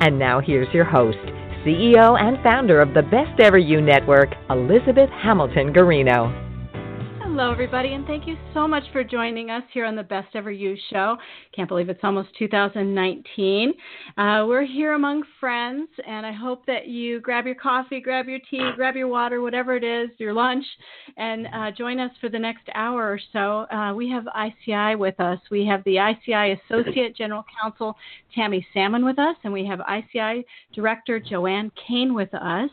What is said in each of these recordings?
And now here's your host, CEO and founder of the Best Ever You Network, Elizabeth Hamilton Guarino. Hello, everybody, and thank you so much for joining us here on the Best Ever You show. Can't believe it's almost 2019. Uh, we're here among friends, and I hope that you grab your coffee, grab your tea, grab your water, whatever it is, your lunch, and uh, join us for the next hour or so. Uh, we have ICI with us. We have the ICI Associate General Counsel, Tami Salmon, with us, and we have ICI Director Joanne Kane with us.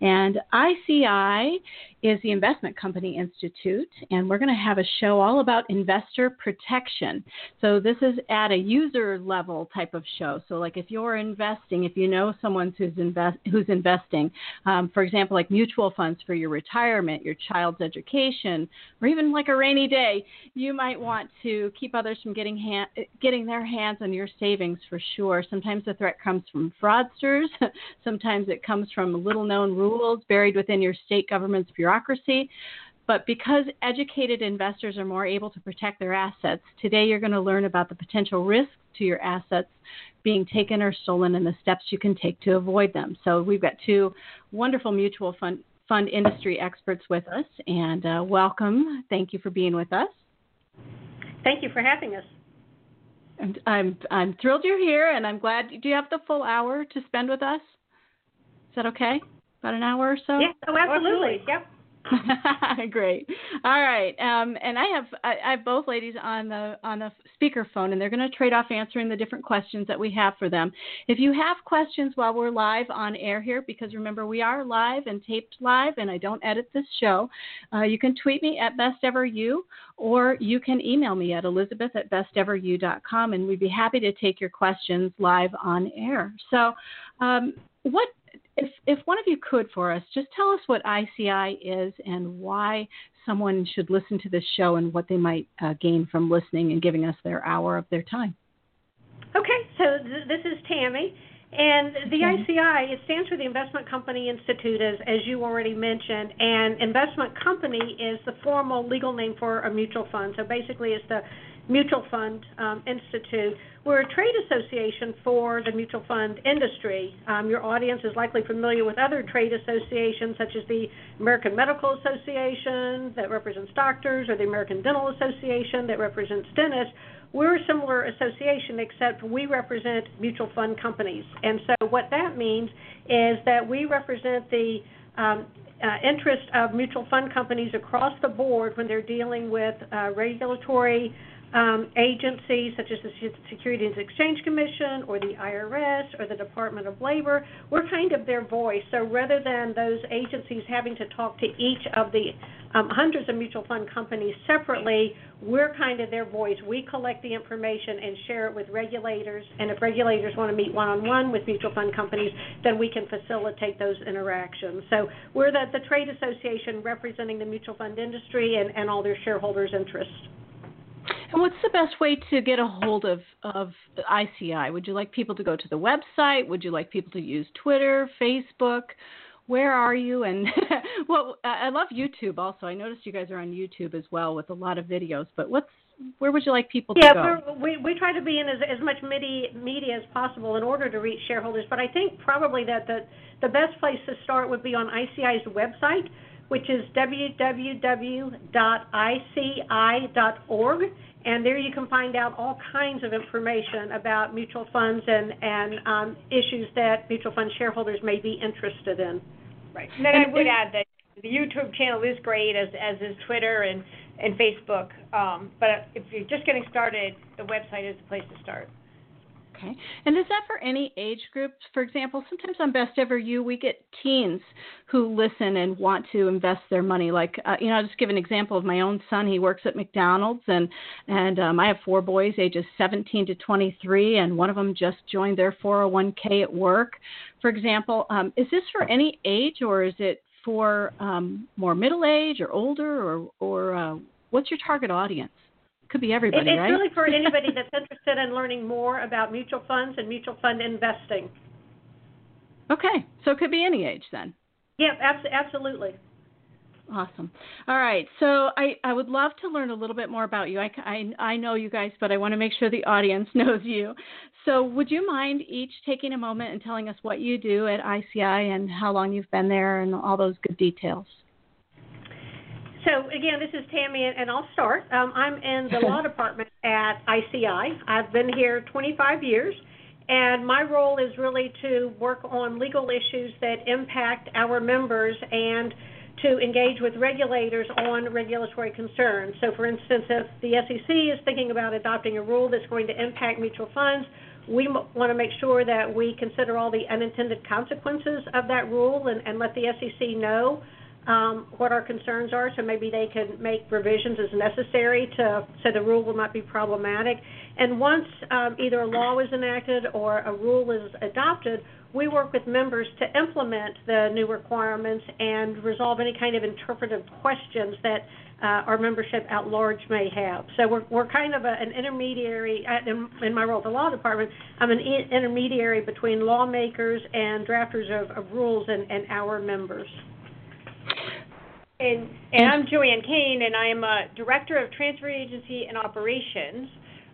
And ICI is the Investment Company Institute, and we're going to have a show all about investor protection. So, this is at a user level type of show. So, like if you're investing, if you know someone who's, invest, who's investing, um, for example, like mutual funds for your retirement, your child's education, or even like a rainy day, you might want to keep others from getting, hand, getting their hands on your savings for sure. Sometimes the threat comes from fraudsters, sometimes it comes from little known rules buried within your state government's bureaucracy bureaucracy. But because educated investors are more able to protect their assets, today you're going to learn about the potential risks to your assets being taken or stolen and the steps you can take to avoid them. So we've got two wonderful mutual fund fund industry experts with us, and uh, welcome. Thank you for being with us. Thank you for having us. And I'm I'm thrilled you're here, and I'm glad. Do you have the full hour to spend with us? Is that okay? About an hour or so? Yes, oh, absolutely. Yep. Great. All right. Um, and I have I, I, have both ladies on the on the speakerphone, and they're going to trade off answering the different questions that we have for them. If you have questions while we're live on air here, because remember we are live and taped live, and I don't edit this show, uh, you can tweet me at besteveryou, or you can email me at elizabeth at besteveryou.com, and we'd be happy to take your questions live on air. So, um, what if, if one of you could for us, just tell us what ICI is and why someone should listen to this show and what they might uh, gain from listening and giving us their hour of their time. Okay, so th- this is Tami. And the ICI, it stands for the Investment Company Institute, as, as you already mentioned. And investment company is the formal legal name for a mutual fund. So basically, it's the Mutual Fund um, Institute. We're a trade association for the mutual fund industry. Um, your audience is likely familiar with other trade associations, such as the American Medical Association that represents doctors, or the American Dental Association that represents dentists. We're a similar association, except we represent mutual fund companies. And so, what that means is that we represent the um, uh, interest of mutual fund companies across the board when they're dealing with uh, regulatory um, agencies such as the Securities and Exchange Commission or the IRS or the Department of Labor. We're kind of their voice. So rather than those agencies having to talk to each of the um, hundreds of mutual fund companies separately, we're kind of their voice. We collect the information and share it with regulators. And if regulators want to meet one on one with mutual fund companies, then we can facilitate those interactions. So we're the, the trade association representing the mutual fund industry and, and all their shareholders' interests. And what's the best way to get a hold of, of ICI? Would you like people to go to the website? Would you like people to use Twitter, Facebook? Where are you? And well, I love YouTube also. I noticed you guys are on YouTube as well with a lot of videos. But what's where would you like people to go? Yeah, we we try to be in as as much media media as possible in order to reach shareholders. But I think probably that the the best place to start would be on ICI's website, which is www.ici.org and there you can find out all kinds of information about mutual funds and, and um, issues that mutual fund shareholders may be interested in. Right. And then and I would add that the YouTube channel is great, as, as is Twitter and, and Facebook. Um, but if you're just getting started, the website is the place to start. Okay. And is that for any age group? For example, sometimes on Best Ever You, we get teens who listen and want to invest their money. Like, uh, you know, I'll just give an example of my own son. He works at McDonald's, and and um, I have four boys, ages 17 to 23, and one of them just joined their 401k at work. For example, um, is this for any age, or is it for um, more middle age or older, or or uh, what's your target audience? Could be everybody, it, it's right? really for anybody that's interested in learning more about mutual funds and mutual fund investing. Okay, so it could be any age then. Yeah, abs- absolutely. Awesome. All right. So I, I would love to learn a little bit more about you. I, I, I know you guys, but I want to make sure the audience knows you. So would you mind each taking a moment and telling us what you do at ICI and how long you've been there and all those good details? So again, this is Tami, and I'll start. Um, I'm in the law department at ICI. I've been here 25 years, and my role is really to work on legal issues that impact our members and to engage with regulators on regulatory concerns. So, for instance, if the SEC is thinking about adopting a rule that's going to impact mutual funds, we want to make sure that we consider all the unintended consequences of that rule and, and let the SEC know um, what our concerns are, so maybe they can make revisions as necessary to so the rule will not be problematic. And once um, either a law is enacted or a rule is adopted, we work with members to implement the new requirements and resolve any kind of interpretive questions that uh, our membership at large may have. So we're, we're kind of a, an intermediary, in, in, my role at the law department, I'm an intermediary between lawmakers and drafters of, of rules and, and our members. And, and I'm Joanne Kane, and I am a director of transfer agency and operations.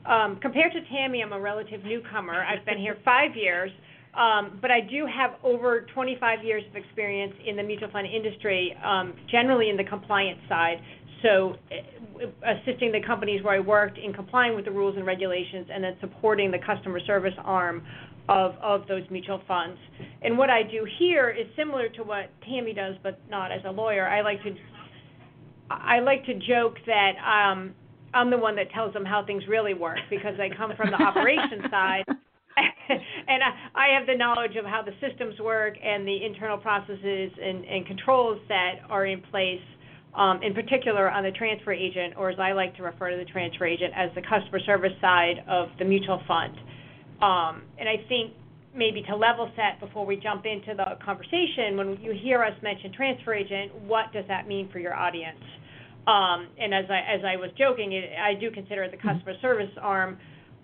Um, compared to Tami, I'm a relative newcomer. I've been here five years, um, but I do have over 25 years of experience in the mutual fund industry, um, generally in the compliance side. So, uh, assisting the companies where I worked in complying with the rules and regulations, and then supporting the customer service arm of, of those mutual funds. And what I do here is similar to what Tami does, but not as a lawyer. I like to I like to joke that um, I'm the one that tells them how things really work because I come from the operations side. and I, I have the knowledge of how the systems work and the internal processes and, and controls that are in place, um, in particular on the transfer agent, or as I like to refer to the transfer agent, as the customer service side of the mutual fund. Um, and I think maybe to level set before we jump into the conversation, when you hear us mention transfer agent, what does that mean for your audience? Um, and as I as I was joking, it, I do consider it the mm-hmm. customer service arm.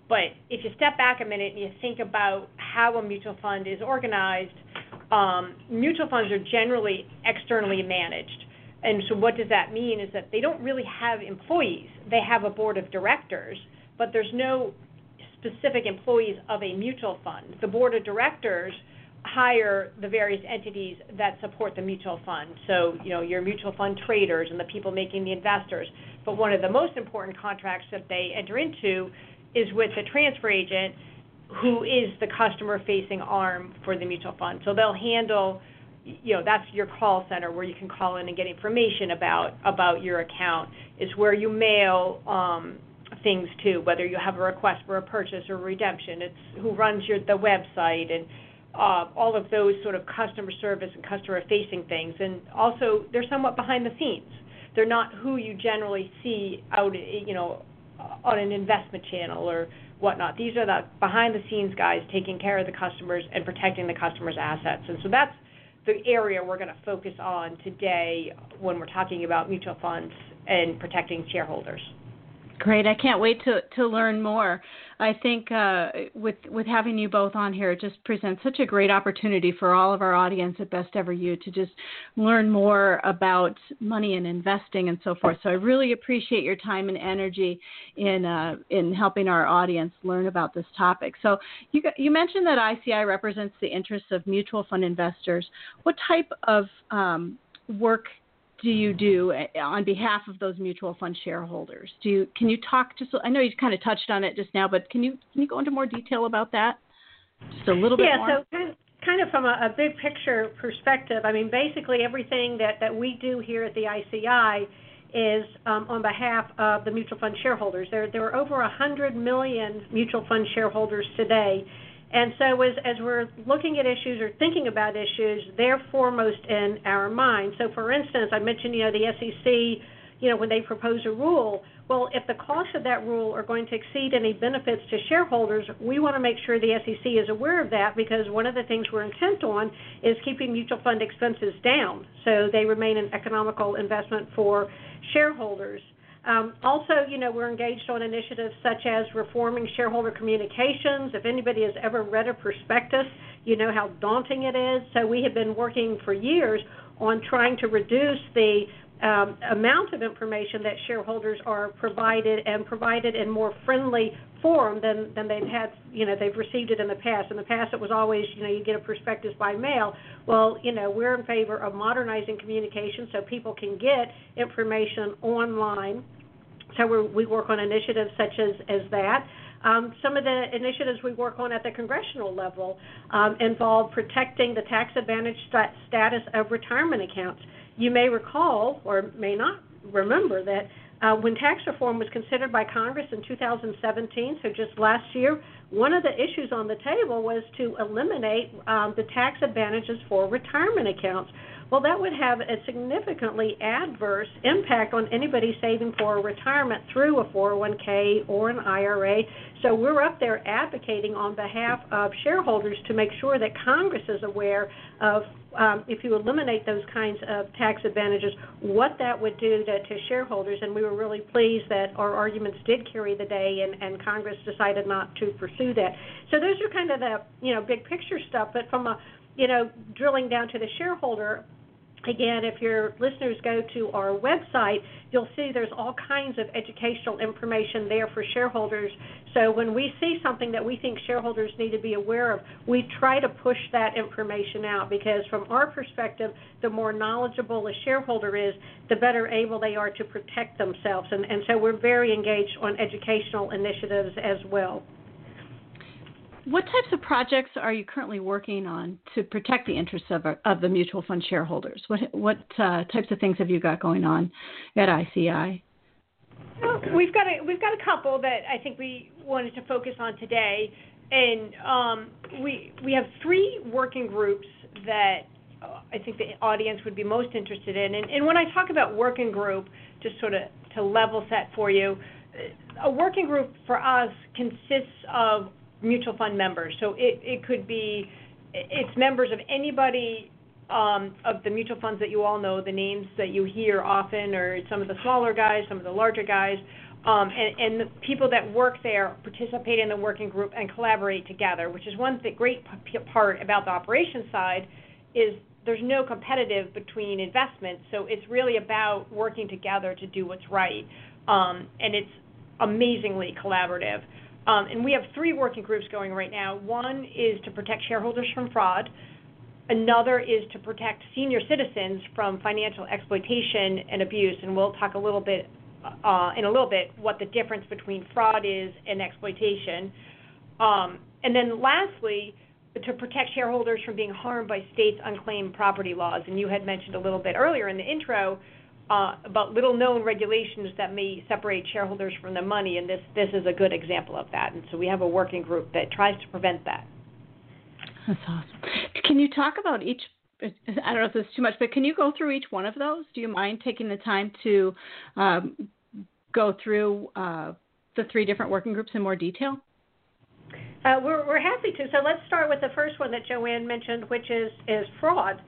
But if you step back a minute and you think about how a mutual fund is organized, um, mutual funds are generally externally managed. And so what does that mean is that they don't really have employees. They have a board of directors, but there's no specific employees of a mutual fund. The board of directors hire the various entities that support the mutual fund. So, you know, your mutual fund traders and the people making the investors. But one of the most important contracts that they enter into is with the transfer agent who is the customer facing arm for the mutual fund. So they'll handle you know that's your call center where you can call in and get information about about your account is where you mail um, things too, whether you have a request for a purchase or redemption. It's who runs your the website and uh, all of those sort of customer service and customer facing things. And also, they're somewhat behind the scenes. They're not who you generally see out, you know, on an investment channel or whatnot. These are the behind the scenes guys taking care of the customers and protecting the customers' assets. And so that's the area we're going to focus on today when we're talking about mutual funds and protecting shareholders. Great. I can't wait to, to learn more. I think uh, with with having you both on here, it just presents such a great opportunity for all of our audience at Best Ever You to just learn more about money and investing and so forth. So I really appreciate your time and energy in uh, in helping our audience learn about this topic. So you you mentioned that ICI represents the interests of mutual fund investors. What type of um, work do you do eh, on behalf of those mutual fund shareholders? Do you, can you talk just? I know you kind of touched on it just now, but can you can you go into more detail about that? Just a little bit yeah, more. Yeah, so kind of from a, a, big picture perspective, I mean, basically everything that that we do here at the ICI is um, on behalf of the mutual fund shareholders. There, there are over 100 million mutual fund shareholders today. And so, as, as we're looking at issues or thinking about issues, they're foremost in our mind. So, for instance, I mentioned, you know, the SEC, you know, when they propose a rule, well, if the costs of that rule are going to exceed any benefits to shareholders, we want to make sure the SEC is aware of that because one of the things we're intent on is keeping mutual fund expenses down so they remain an economical investment for shareholders. Um, also, you know, we're engaged on initiatives such as reforming shareholder communications. If anybody has ever read a prospectus, you know how daunting it is. So we have been working for years on trying to reduce the um, amount of information that shareholders are provided and provided in more friendly form than, than they've had, you know, they've received it in the past. In the past, it was always, you know, you get a prospectus by mail. Well, you know, we're in favor of modernizing communication so people can get information online. So we we work on initiatives such as, as that. Um, some of the initiatives we work on at the congressional level um, involve protecting the tax advantage st- status of retirement accounts. You may recall, or may not remember, that uh, when tax reform was considered by Congress in 2017, so just last year, one of the issues on the table was to eliminate um, the tax advantages for retirement accounts. Well, that would have a significantly adverse impact on anybody saving for retirement through a 401k or an IRA. So we're up there advocating on behalf of shareholders to make sure that Congress is aware of um, if you eliminate those kinds of tax advantages, what that would do to, to shareholders. And we were really pleased that our arguments did carry the day, and, and Congress decided not to pursue that. So those are kind of the you know big picture stuff. But from a you know drilling down to the shareholder Again, if your listeners go to our website, you'll see there's all kinds of educational information there for shareholders. So when we see something that we think shareholders need to be aware of, we try to push that information out because from our perspective, the more knowledgeable a shareholder is, the better able they are to protect themselves. And, and so we're very engaged on educational initiatives as well. What types of projects are you currently working on to protect the interests of, of the mutual fund shareholders? What what uh, types of things have you got going on at ICI? Well, we've got a we've got a couple that I think we wanted to focus on today, and um, we we have three working groups that uh, I think the audience would be most interested in. And, and when I talk about working group, just sort of to level set for you, a working group for us consists of mutual fund members. So it, it could be, it's members of anybody um, of the mutual funds that you all know, the names that you hear often, or some of the smaller guys, some of the larger guys, um, and, and the people that work there participate in the working group and collaborate together, which is one th- great p- part about the operations side is there's no competitive between investments, so it's really about working together to do what's right, um, and it's amazingly collaborative. Um, and we have three working groups going right now. One is to protect shareholders from fraud. Another is to protect senior citizens from financial exploitation and abuse. And we'll talk a little bit uh, in a little bit what the difference between fraud is and exploitation. Um, and then lastly, to protect shareholders from being harmed by states' unclaimed property laws. And you had mentioned a little bit earlier in the intro uh, about little known regulations that may separate shareholders from the money, and this this is a good example of that. And so we have a working group that tries to prevent that. That's awesome. Can you talk about each? I don't know if this is too much, but can you go through each one of those? Do you mind taking the time to um, go through uh, the three different working groups in more detail? Uh, we're, we're happy to. So let's start with the first one that Joanne mentioned, which is is fraud.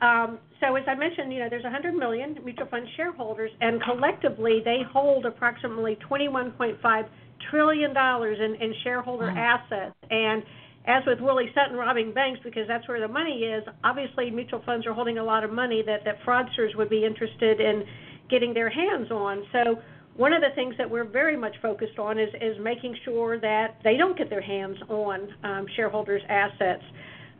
Um, so as I mentioned, you know, there's 100 million mutual fund shareholders, and collectively they hold approximately 21.5 trillion dollars in, in shareholder wow. assets. And as with Willie Sutton robbing banks, because that's where the money is, obviously mutual funds are holding a lot of money that that fraudsters would be interested in getting their hands on. So one of the things that we're very much focused on is is making sure that they don't get their hands on um, shareholders' assets.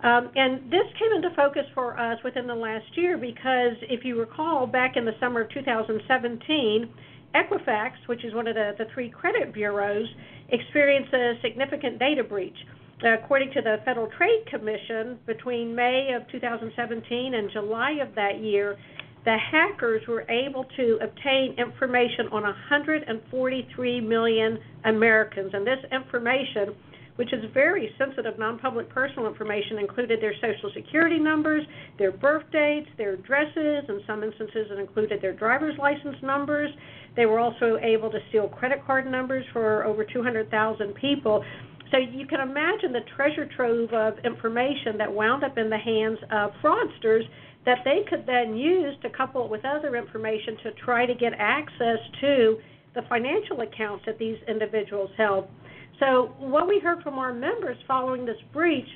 Um, and this came into focus for us within the last year because if you recall, back in the summer of 2017, Equifax, which is one of the, the three credit bureaus, experienced a significant data breach. According to the Federal Trade Commission, between May of 2017 and July of that year, the hackers were able to obtain information on 143 million Americans. And this information, which is very sensitive non public personal information, included their social security numbers, their birth dates, their addresses, in some instances, it included their driver's license numbers. They were also able to steal credit card numbers for over 200,000 people. So you can imagine the treasure trove of information that wound up in the hands of fraudsters that they could then use to couple it with other information to try to get access to the financial accounts that these individuals held. So what we heard from our members following this breach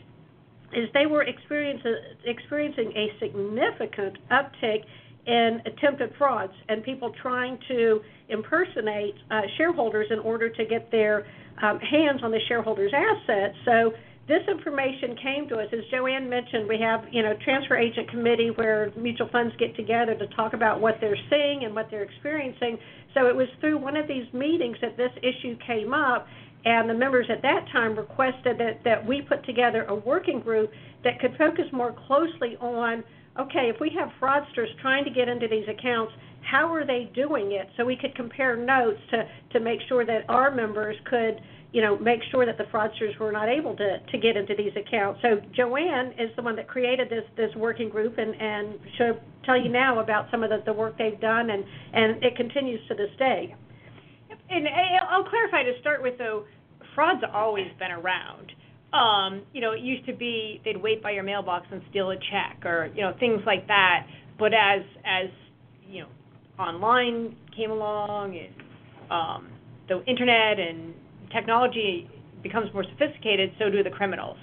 is they were experiencing a significant uptick in attempted frauds and people trying to impersonate uh, shareholders in order to get their um, hands on the shareholders' assets. So this information came to us, as Joanne mentioned. We have, you know, transfer agent committee where mutual funds get together to talk about what they're seeing and what they're experiencing. So it was through one of these meetings that this issue came up, and the members at that time requested that that we put together a working group that could focus more closely on, okay, if we have fraudsters trying to get into these accounts, how are they doing it? So we could compare notes to to make sure that our members could you know, make sure that the fraudsters were not able to, to get into these accounts. So Joanne is the one that created this this working group, and and she'll tell you now about some of the, the work they've done, and and it continues to this day. And I'll clarify to start with though, fraud's always been around. Um, you know, it used to be they'd wait by your mailbox and steal a check, or you know things like that. But as as you know, online came along and um, the internet and technology becomes more sophisticated, so do the criminals.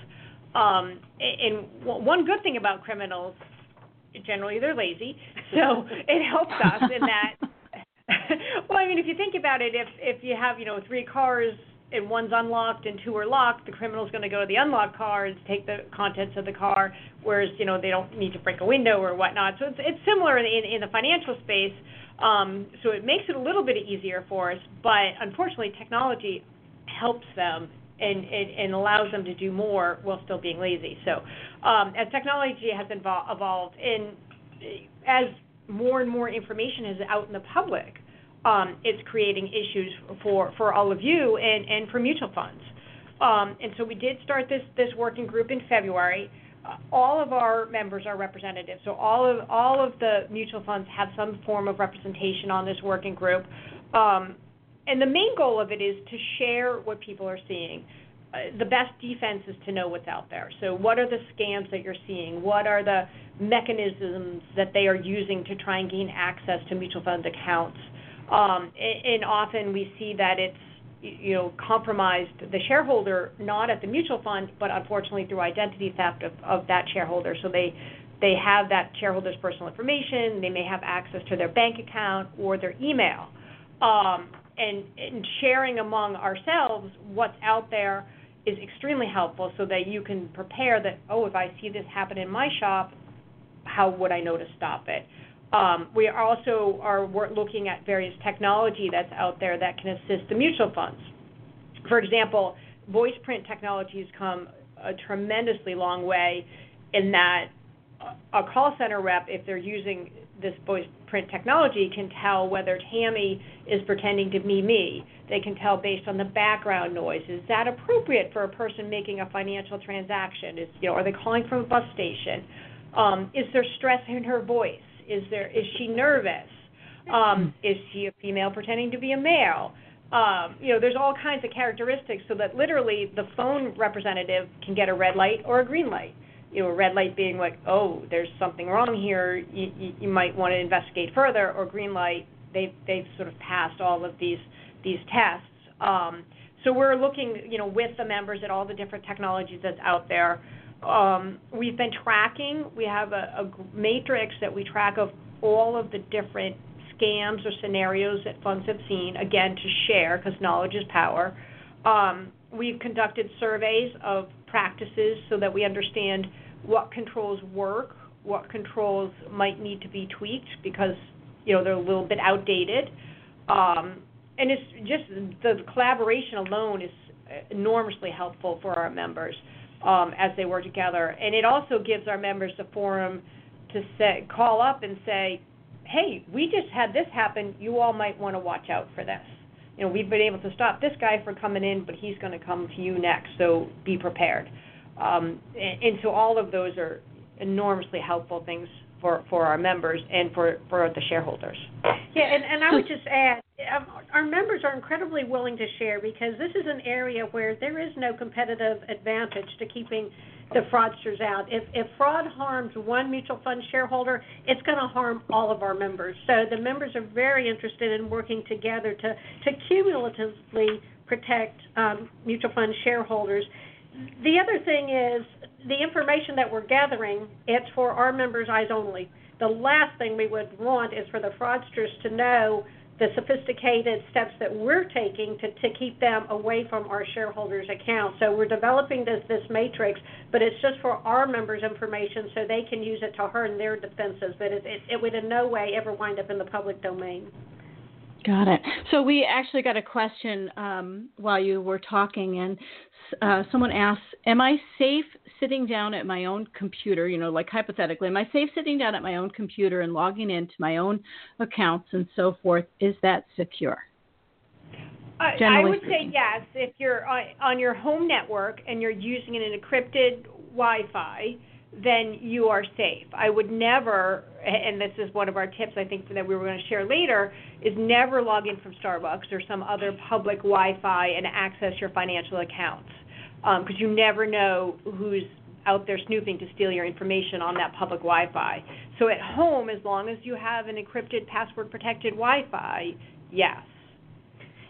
Um, and one good thing about criminals, generally they're lazy, so it helps us in that. well, I mean, if you think about it, if if you have you know three cars and one's unlocked and two are locked, the criminal's going to go to the unlocked car and take the contents of the car, whereas you know they don't need to break a window or whatnot. So it's it's similar in in the financial space. Um, so it makes it a little bit easier for us, but unfortunately, technology helps them and, and, and, allows them to do more while still being lazy. So, um, as technology has evolved, and as more and more information is out in the public, um, it's creating issues for, for all of you and, and for mutual funds. Um, and so we did start this this working group in February. Uh, all of our members are representatives, so all of all of the mutual funds have some form of representation on this working group. Um, and the main goal of it is to share what people are seeing. Uh, the best defense is to know what's out there. So, what are the scams that you're seeing? What are the mechanisms that they are using to try and gain access to mutual fund accounts? Um, and, often we see that it's you know compromised the shareholder not at the mutual fund, but unfortunately through identity theft of, of that shareholder. So they they have that shareholder's personal information. They may have access to their bank account or their email. Um, and, and sharing among ourselves what's out there is extremely helpful so that you can prepare that oh if i see this happen in my shop how would i know to stop it um, we also are looking at various technology that's out there that can assist the mutual funds for example voice print technology has come a tremendously long way in that a call center rep if they're using this voice print technology can tell whether Tami is pretending to be me. They can tell based on the background noise. Is that appropriate for a person making a financial transaction? Is you know, are they calling from a bus station? Um, is there stress in her voice? Is there is she nervous? Um, is she a female pretending to be a male? Um, you know, there's all kinds of characteristics so that literally the phone representative can get a red light or a green light you know, a red light being like, oh, there's something wrong here, you, you, you might want to investigate further, or green light, they've they've sort of passed all of these these tests. Um, so we're looking, you know, with the members at all the different technologies that's out there. Um, we've been tracking. We have a, a matrix that we track of all of the different scams or scenarios that funds have seen. Again, to share because knowledge is power. Um, we've conducted surveys of practices so that we understand what controls work, what controls might need to be tweaked because you know they're a little bit outdated. Um, and it's just the collaboration alone is enormously helpful for our members um, as they work together. And it also gives our members a forum to say, call up and say, hey, we just had this happen. You all might want to watch out for this. You know, we've been able to stop this guy from coming in, but he's going to come to you next. So be prepared. Um, and, and so all of those are enormously helpful things for, for our members and for, for the shareholders. Yeah, and, and I would just add, um, our members are incredibly willing to share because this is an area where there is no competitive advantage to keeping the fraudsters out. If, if fraud harms one mutual fund shareholder, it's going to harm all of our members. So the members are very interested in working together to, to cumulatively protect um, mutual fund shareholders. The other thing is the information that we're gathering, it's for our members' eyes only. The last thing we would want is for the fraudsters to know the sophisticated steps that we're taking to, to keep them away from our shareholders' accounts. So we're developing this, this matrix, but it's just for our members' information so they can use it to harden their defenses. But it, it, it would in no way ever wind up in the public domain. Got it. So we actually got a question um, while you were talking, and uh, someone asks, "Am I safe sitting down at my own computer? You know, like hypothetically, am I safe sitting down at my own computer and logging into my own accounts and so forth? Is that secure?" I, I would say yes. If you're on, on your home network and you're using an encrypted Wi-Fi, then you are safe. I would never, and this is one of our tips I think that we were going to share later, is never log in from Starbucks or some other public Wi-Fi and access your financial accounts because um, you never know who's out there snooping to steal your information on that public Wi-Fi. So at home, as long as you have an encrypted, password-protected Wi-Fi, yes.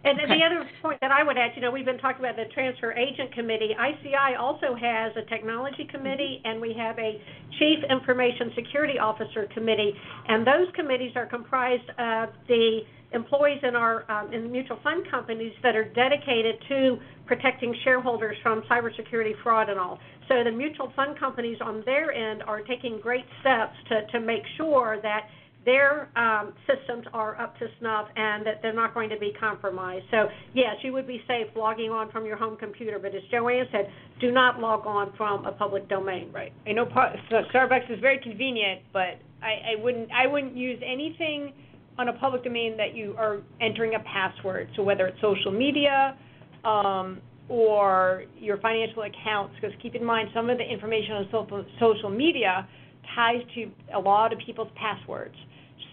And okay. the other point that I would add, you know, we've been talking about the transfer agent committee. ICI also has a technology committee, and we have a chief information security officer committee. And those committees are comprised of the employees in our um, in mutual fund companies that are dedicated to protecting shareholders from cybersecurity fraud and all. So the mutual fund companies on their end are taking great steps to, to make sure that their um, systems are up to snuff and that they're not going to be compromised. So, yes, you would be safe logging on from your home computer, but as Joanne said, do not log on from a public domain. Right. I know Starbucks is very convenient, but I, I wouldn't I wouldn't use anything on a public domain that you are entering a password. So whether it's social media um, or your financial accounts, because keep in mind some of the information on social social media ties to a lot of people's passwords.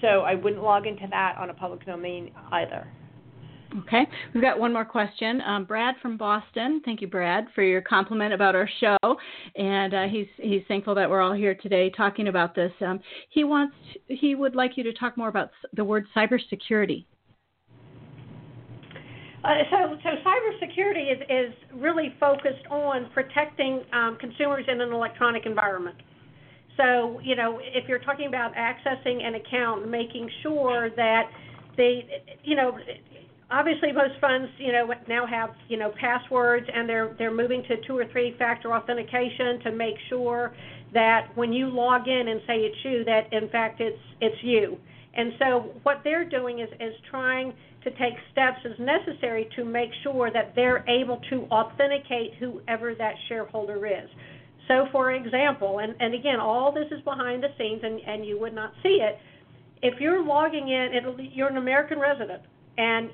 So I wouldn't log into that on a public domain either. Okay, we've got one more question. Um, Brad from Boston. Thank you, Brad, for your compliment about our show, and uh, he's he's thankful that we're all here today talking about this. Um, he wants he would like you to talk more about the word cybersecurity. Uh, so, so cybersecurity is, is really focused on protecting um, consumers in an electronic environment. So, you know, if you're talking about accessing an account, making sure that the, you know, obviously most funds, you know, now have, you know, passwords and they're they're moving to two or three factor authentication to make sure that when you log in and say it's you, that in fact it's it's you. And so what they're doing is is trying to take steps as necessary to make sure that they're able to authenticate whoever that shareholder is. So, for example, and, and again, all this is behind the scenes and, and you would not see it. If you're logging in, it'll, you're an American resident, and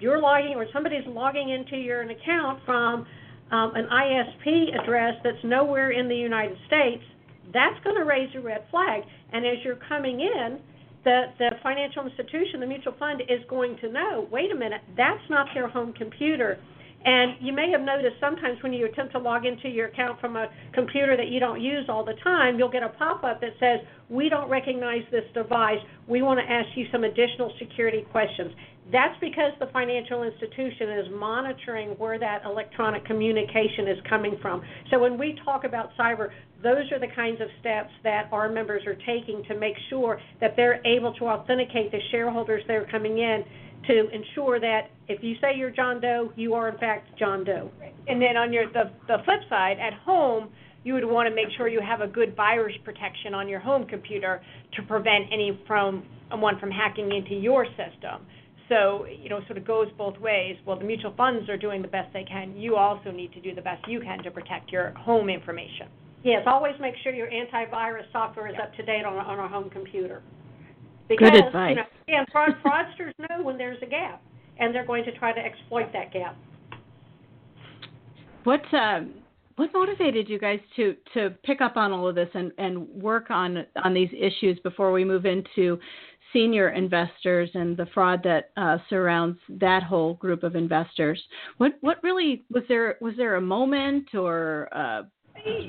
you're logging or somebody's logging into your account from um, an ISP address that's nowhere in the United States, that's going to raise a red flag. And as you're coming in, the, the financial institution, the mutual fund, is going to know wait a minute, that's not their home computer. And you may have noticed sometimes when you attempt to log into your account from a computer that you don't use all the time, you'll get a pop up that says, We don't recognize this device. We want to ask you some additional security questions. That's because the financial institution is monitoring where that electronic communication is coming from. So when we talk about cyber, those are the kinds of steps that our members are taking to make sure that they're able to authenticate the shareholders that are coming in to ensure that if you say you're John Doe, you are in fact John Doe. And then on your the the flip side, at home, you would want to make sure you have a good virus protection on your home computer to prevent any from one from hacking into your system. So, you know, sort of goes both ways. Well, the mutual funds are doing the best they can. You also need to do the best you can to protect your home information. Yes, always make sure your antivirus software is up to date on, on a home computer Because, Good advice. You know, and fraud, fraudsters know when there's a gap, and they're going to try to exploit that gap. What uh, what motivated you guys to to pick up on all of this and and work on on these issues before we move into senior investors and the fraud that uh, surrounds that whole group of investors? What what really was there was there a moment or uh,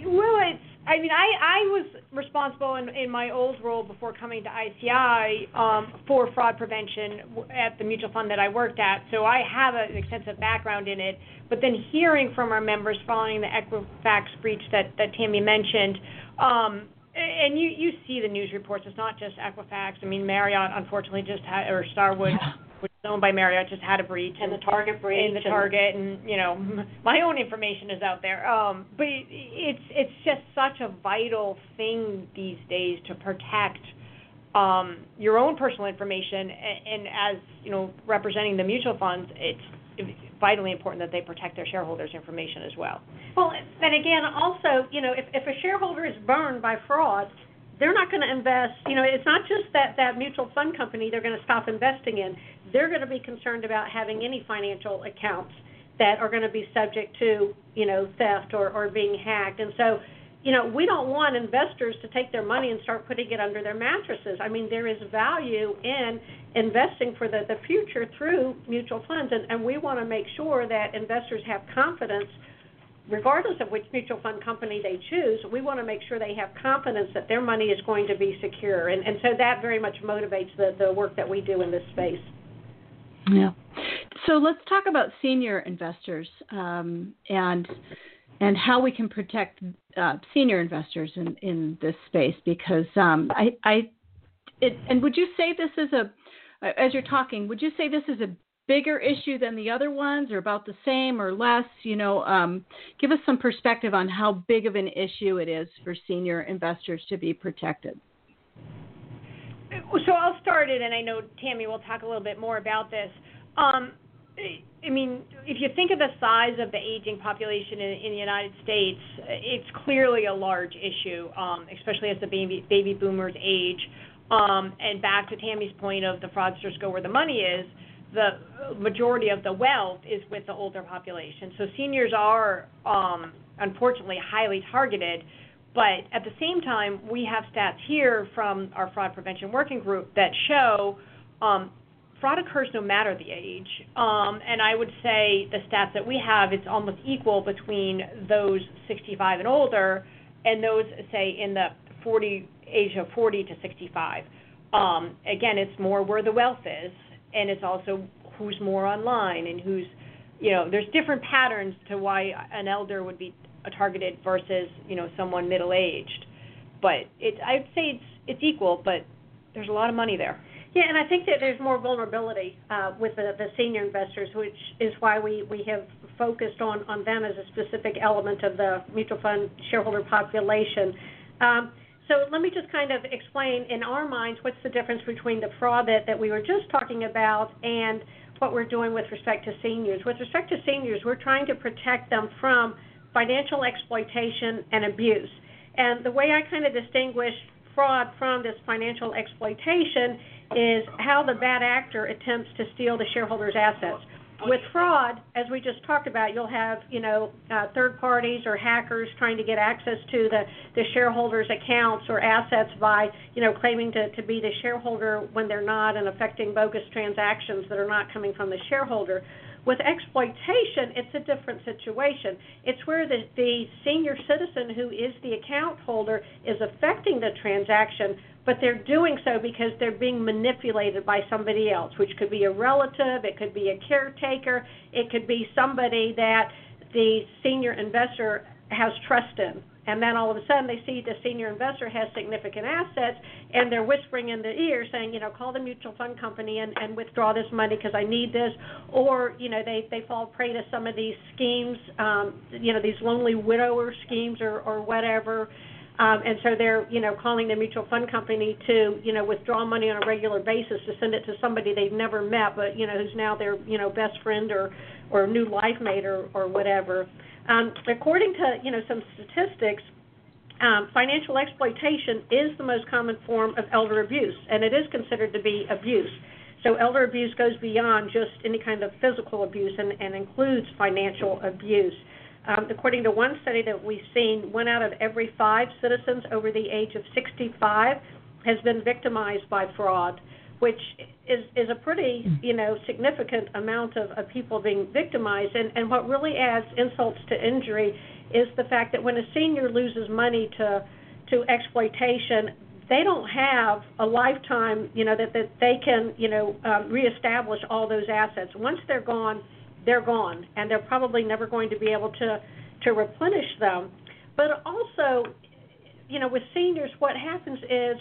well, it's. I mean, I I was responsible in in my old role before coming to ICI um, for fraud prevention at the mutual fund that I worked at. So I have an extensive background in it. But then hearing from our members following the Equifax breach that that Tami mentioned. Um, and you you see the news reports. It's not just Equifax. I mean, Marriott unfortunately just had, or Starwood, owned by Marriott, just had a breach. And the Target breach. And the Target, and, you know, my own information is out there. Um, but it's it's just such a vital thing these days to protect um, your own personal information. And, and as you know, representing the mutual funds, it's vitally important that they protect their shareholders' information as well. Well, and again, also, you know, if, if a shareholder is burned by fraud, they're not going to invest. You know, it's not just that that mutual fund company they're going to stop investing in. They're going to be concerned about having any financial accounts that are going to be subject to, you know, theft or or being hacked. And so, you know, we don't want investors to take their money and start putting it under their mattresses. I mean, there is value in investing for the the future through mutual funds, and and we want to make sure that investors have confidence regardless of which mutual fund company they choose, we want to make sure they have confidence that their money is going to be secure. And, and so that very much motivates the, the work that we do in this space. Yeah. So let's talk about senior investors um, and and how we can protect uh, senior investors in, in this space because um, I, I it, and would you say this is a as you're talking, would you say this is a bigger issue than the other ones or about the same or less you know um, give us some perspective on how big of an issue it is for senior investors to be protected so i'll start it and i know tami will talk a little bit more about this um, I mean, if you think of the size of the aging population in, in the United States, it's clearly a large issue, um, especially as the baby baby boomers age. Um, and back to Tami's point of the fraudsters go where the money is the majority of the wealth is with the older population. So seniors are um, unfortunately highly targeted. But at the same time, we have stats here from our fraud prevention working group that show um, fraud occurs no matter the age. Um, and I would say the stats that we have, it's almost equal between those 65 and older and those, say, in the 40 age of 40 to 65. Um, again, it's more where the wealth is and it's also who's more online and who's you know there's different patterns to why an elder would be targeted versus you know someone middle aged but it i'd say it's it's equal but there's a lot of money there. Yeah and i think that there's more vulnerability uh, with the, the senior investors which is why we we have focused on on them as a specific element of the mutual fund shareholder population. Um, so let me just kind of explain in our minds what's the difference between the fraud that, that we were just talking about and what we're doing with respect to seniors. With respect to seniors, we're trying to protect them from financial exploitation and abuse. And the way I kind of distinguish fraud from this financial exploitation is how the bad actor attempts to steal the shareholder's assets. With fraud, as we just talked about, you'll have you know uh, third parties or hackers trying to get access to the the shareholders' accounts or assets by you know claiming to, to be the shareholder when they're not and affecting bogus transactions that are not coming from the shareholder. With exploitation, it's a different situation. It's where the, the senior citizen who is the account holder is affecting the transaction but they're doing so because they're being manipulated by somebody else, which could be a relative, it could be a caretaker, it could be somebody that the senior investor has trust in. And then all of a sudden they see the senior investor has significant assets and they're whispering in their ear saying, you know, call the mutual fund company and, and withdraw this money because I need this. Or, you know, they, they fall prey to some of these schemes, um, you know, these lonely widower schemes or, or whatever um, and so they're, you know, calling the mutual fund company to, you know, withdraw money on a regular basis to send it to somebody they've never met, but you know, who's now their, you know, best friend or or new life mate or or whatever. Um, according to, you know, some statistics, um, financial exploitation is the most common form of elder abuse, and it is considered to be abuse. So elder abuse goes beyond just any kind of physical abuse and, and includes financial abuse. Um, according to one study that we've seen, one out of every five citizens over the age of 65 has been victimized by fraud, which is is a pretty you know significant amount of, of people being victimized. And, and what really adds insults to injury is the fact that when a senior loses money to to exploitation, they don't have a lifetime, you know, that, that they can, you know, um, reestablish all those assets. Once they're gone, they're gone, and they're probably never going to be able to to replenish them. But also, you know, with seniors, what happens is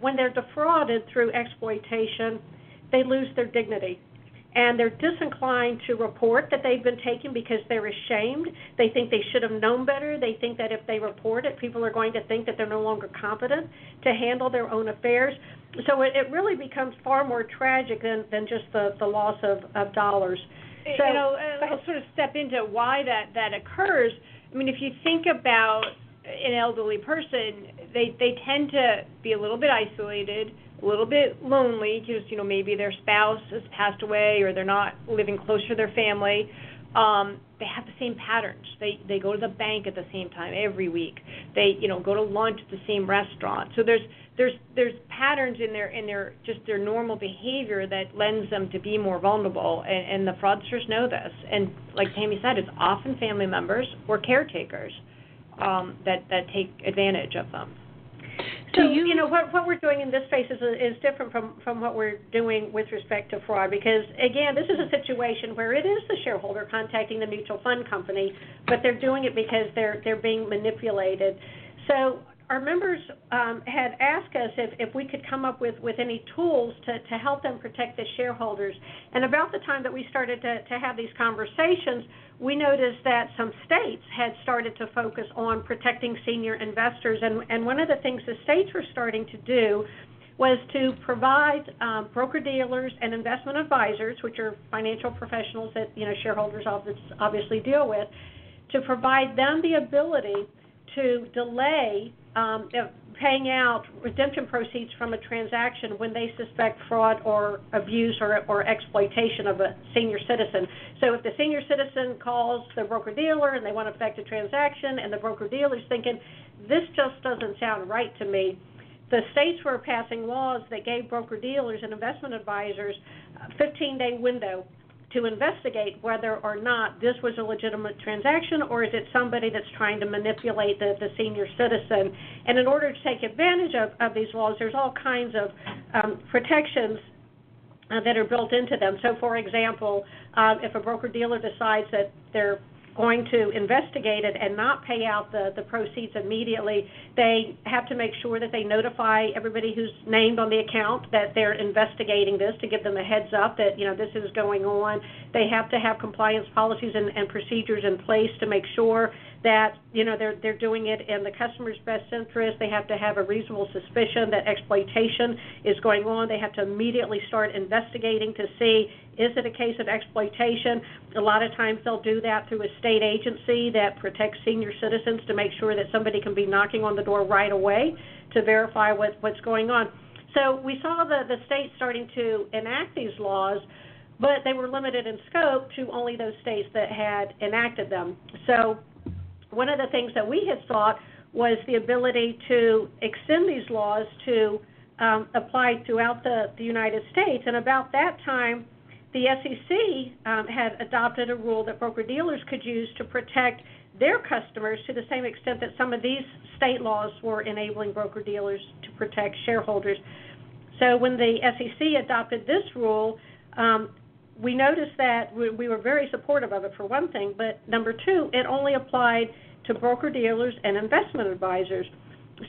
when they're defrauded through exploitation, they lose their dignity and they're disinclined to report that they've been taken because they're ashamed. They think they should have known better. They think that if they report it, people are going to think that they're no longer competent to handle their own affairs. So it, it really becomes far more tragic than, than just the, the loss of, of dollars. So, you know, I'll sort of step into why that, that occurs. I mean, if you think about an elderly person, they, they tend to be a little bit isolated a little bit lonely because you know maybe their spouse has passed away or they're not living close to their family um they have the same patterns. They they go to the bank at the same time every week. They you know go to lunch at the same restaurant. So there's there's there's patterns in their in their just their normal behavior that lends them to be more vulnerable and, and the fraudsters know this. And like Tami said it's often family members or caretakers um that that take advantage of them so you, you know what what we're doing in this space is is different from from what we're doing with respect to fraud because again this is a situation where it is the shareholder contacting the mutual fund company, but they're doing it because they're they're being manipulated. So our members um, had asked us if, if we could come up with, with any tools to, to help them protect the shareholders. And about the time that we started to, to have these conversations, we noticed that some states had started to focus on protecting senior investors. And, and one of the things the states were starting to do was to provide um, broker dealers and investment advisors, which are financial professionals that you know shareholders obviously deal with, to provide them the ability to delay um, paying out redemption proceeds from a transaction when they suspect fraud or abuse or, or exploitation of a senior citizen. So if the senior citizen calls the broker dealer and they want to effect a transaction, and the broker dealer is thinking, this just doesn't sound right to me. The states were passing laws that gave broker dealers and investment advisors a 15 day window to investigate whether or not this was a legitimate transaction or is it somebody that's trying to manipulate the, the senior citizen. And in order to take advantage of, of these laws, there's all kinds of um, protections uh, that are built into them. So, for example, uh, if a broker dealer decides that they're going to investigate it and not pay out the, the proceeds immediately, they have to make sure that they notify everybody who's named on the account that they're investigating this to give them a heads up that, you know, this is going on. They have to have compliance policies and, and procedures in place to make sure that you know they're they're doing it in the customer's best interest. They have to have a reasonable suspicion that exploitation is going on. They have to immediately start investigating to see is it a case of exploitation. A lot of times they'll do that through a state agency that protects senior citizens to make sure that somebody can be knocking on the door right away to verify what what's going on. So we saw the the state starting to enact these laws but they were limited in scope to only those states that had enacted them. So one of the things that we had thought was the ability to extend these laws to um, apply throughout the, the United States. And about that time, the SEC um, had adopted a rule that broker dealers could use to protect their customers to the same extent that some of these state laws were enabling broker dealers to protect shareholders. So when the SEC adopted this rule, um, we noticed that we, we were very supportive of it for one thing, but number two, it only applied to broker dealers and investment advisors.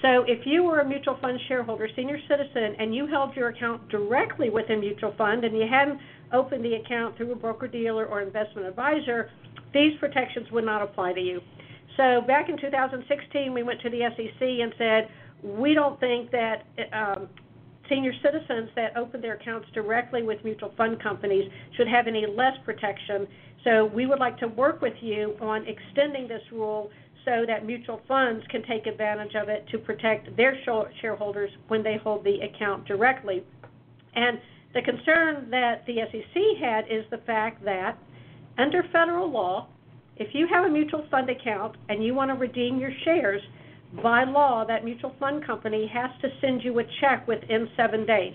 So if you were a mutual fund shareholder, senior citizen, and you held your account directly with a mutual fund and you hadn't opened the account through a broker dealer or investment advisor, these protections would not apply to you. So back in 2016, we went to the SEC and said, we don't think that um, senior citizens that open their accounts directly with mutual fund companies should have any less protection. So we would like to work with you on extending this rule so that mutual funds can take advantage of it to protect their shareholders when they hold the account directly. And the concern that the SEC had is the fact that under federal law, if you have a mutual fund account and you want to redeem your shares, by law, that mutual fund company has to send you a check within seven days.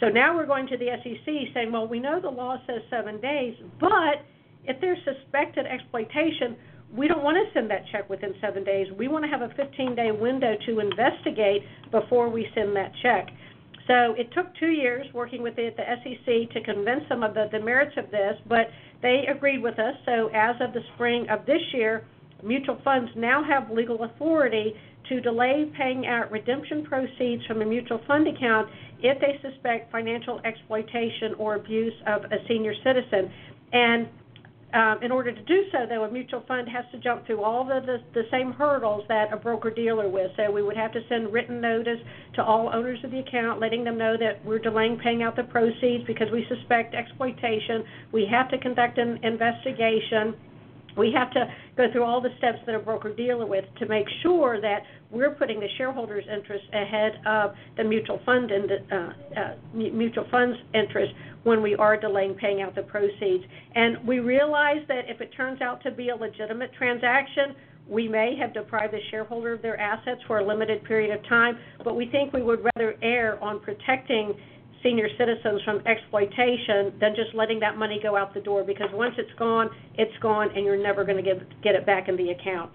So now we're going to the SEC saying, well, we know the law says seven days, but if there's suspected exploitation, we don't want to send that check within seven days. We want to have a 15 day window to investigate before we send that check. So it took two years working with the, the SEC to convince them of the, the merits of this, but they agreed with us. So as of the spring of this year, mutual funds now have legal authority to delay paying out redemption proceeds from a mutual fund account if they suspect financial exploitation or abuse of a senior citizen. And um, in order to do so, though, a mutual fund has to jump through all the, the, the same hurdles that a broker dealer would. So we would have to send written notice to all owners of the account, letting them know that we're delaying paying out the proceeds because we suspect exploitation. We have to conduct an investigation we have to go through all the steps that a broker dealer with to make sure that we're putting the shareholders' interest ahead of the mutual fund and uh, uh, mutual funds' interest when we are delaying paying out the proceeds. And we realize that if it turns out to be a legitimate transaction, we may have deprived the shareholder of their assets for a limited period of time, but we think we would rather err on protecting senior citizens from exploitation than just letting that money go out the door because once it's gone, it's gone and you're never going to get get it back in the account.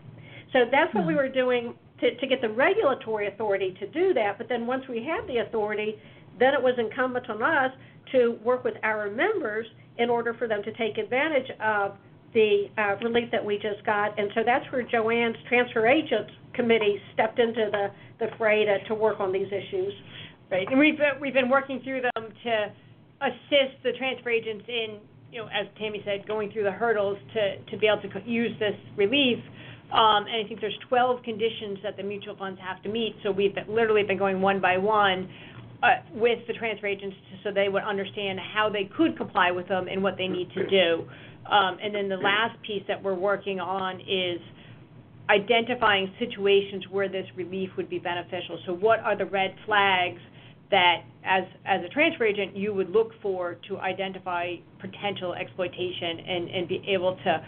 So that's what we mm-hmm. were doing to, to get the regulatory authority to do that. But then once we had the authority, then it was incumbent on us to work with our members in order for them to take advantage of the uh, relief that we just got. And so that's where Joanne's transfer agents committee stepped into the, the fray to, to work on these issues. Right, and we've we've been working through them to assist the transfer agents in, you know, as Tami said, going through the hurdles to to be able to use this relief. Um, and I think there's 12 conditions that the mutual funds have to meet. So we've literally been going one by one uh, with the transfer agents so they would understand how they could comply with them and what they need to do. Um, and then the last piece that we're working on is identifying situations where this relief would be beneficial. So what are the red flags that as as a transfer agent you would look for to identify potential exploitation and and be able to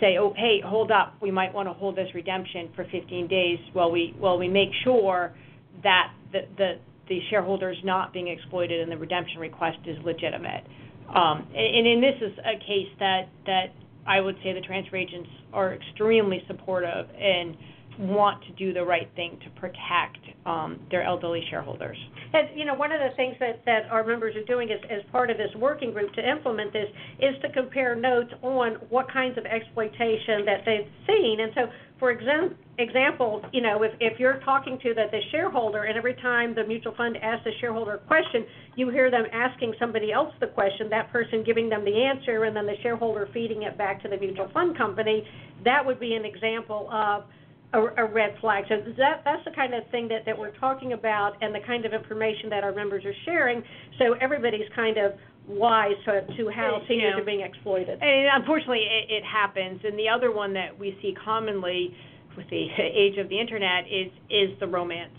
say oh hey hold up. We might want to hold this redemption for 15 days while we while we make sure that the the the shareholder is not being exploited and the redemption request is legitimate. Um, and, and this is a case that that I would say the transfer agents are extremely supportive and want to do the right thing to protect um, their elderly shareholders. And you know, one of the things that, that our members are doing as, as part of this working group to implement this is to compare notes on what kinds of exploitation that they've seen. And so, for exam- example, you know, if, if you're talking to the, the shareholder and every time the mutual fund asks the shareholder a question, you hear them asking somebody else the question, that person giving them the answer, and then the shareholder feeding it back to the mutual fund company, that would be an example of a, a red flag. So that that's the kind of thing that, that we're talking about and the kind of information that our members are sharing. So everybody's kind of wise to, to how seniors are being exploited. And unfortunately, it, it happens. And the other one that we see commonly with the age of the internet is is the romance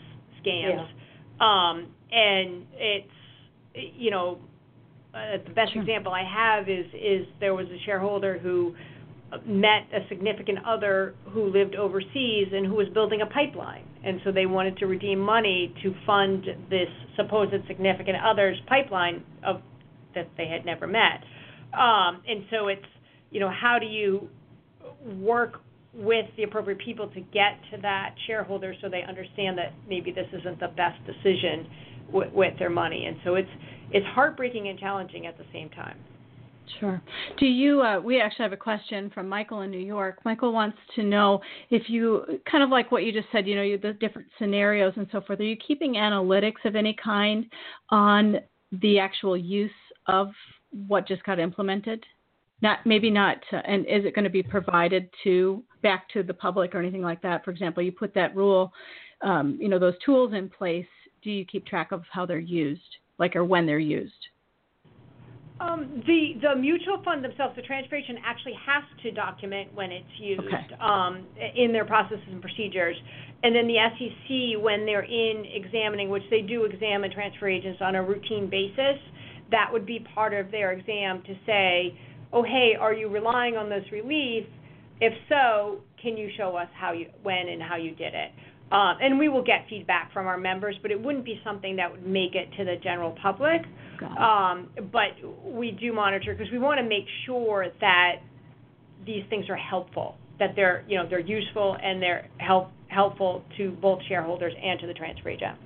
scams. Yeah. Um, and it's you know uh, the best sure. example I have is is there was a shareholder who met a significant other who lived overseas and who was building a pipeline. And so they wanted to redeem money to fund this supposed significant other's pipeline of that they had never met. Um, and so it's, you know, how do you work with the appropriate people to get to that shareholder so they understand that maybe this isn't the best decision with their money. And so it's it's heartbreaking and challenging at the same time. Sure. Do you? Uh, we actually have a question from Michael in New York. Michael wants to know if you kind of like what you just said. You know, you, the different scenarios and so forth. Are you keeping analytics of any kind on the actual use of what just got implemented? Not maybe not. Uh, and is it going to be provided to back to the public or anything like that? For example, you put that rule, um, you know, those tools in place. Do you keep track of how they're used, like or when they're used? Um, the the mutual fund themselves, the transfer agent actually has to document when it's used Okay. um, in their processes and procedures, and then the SEC when they're in examining, which they do examine transfer agents on a routine basis, that would be part of their exam to say, oh hey, are you relying on this relief? If so, can you show us how you when and how you did it? Um, and we will get feedback from our members, but it wouldn't be something that would make it to the general public. Um, but we do monitor because we want to make sure that these things are helpful, that they're you know they're useful and they're help, helpful to both shareholders and to the transfer agent.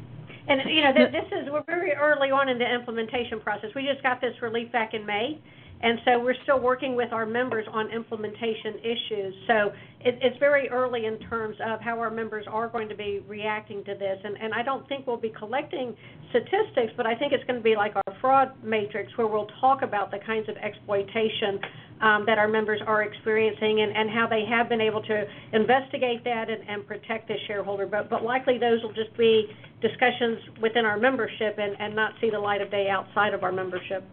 And, you know, th- this is, we're very early on in the implementation process. We just got this relief back in May, and so we're still working with our members on implementation issues. So it, it's very early in terms of how our members are going to be reacting to this. And, and I don't think we'll be collecting statistics, but I think it's going to be like our fraud matrix where we'll talk about the kinds of exploitation um, that our members are experiencing and, and how they have been able to investigate that and, and protect the shareholder. But, but likely those will just be discussions within our membership and, and not see the light of day outside of our membership.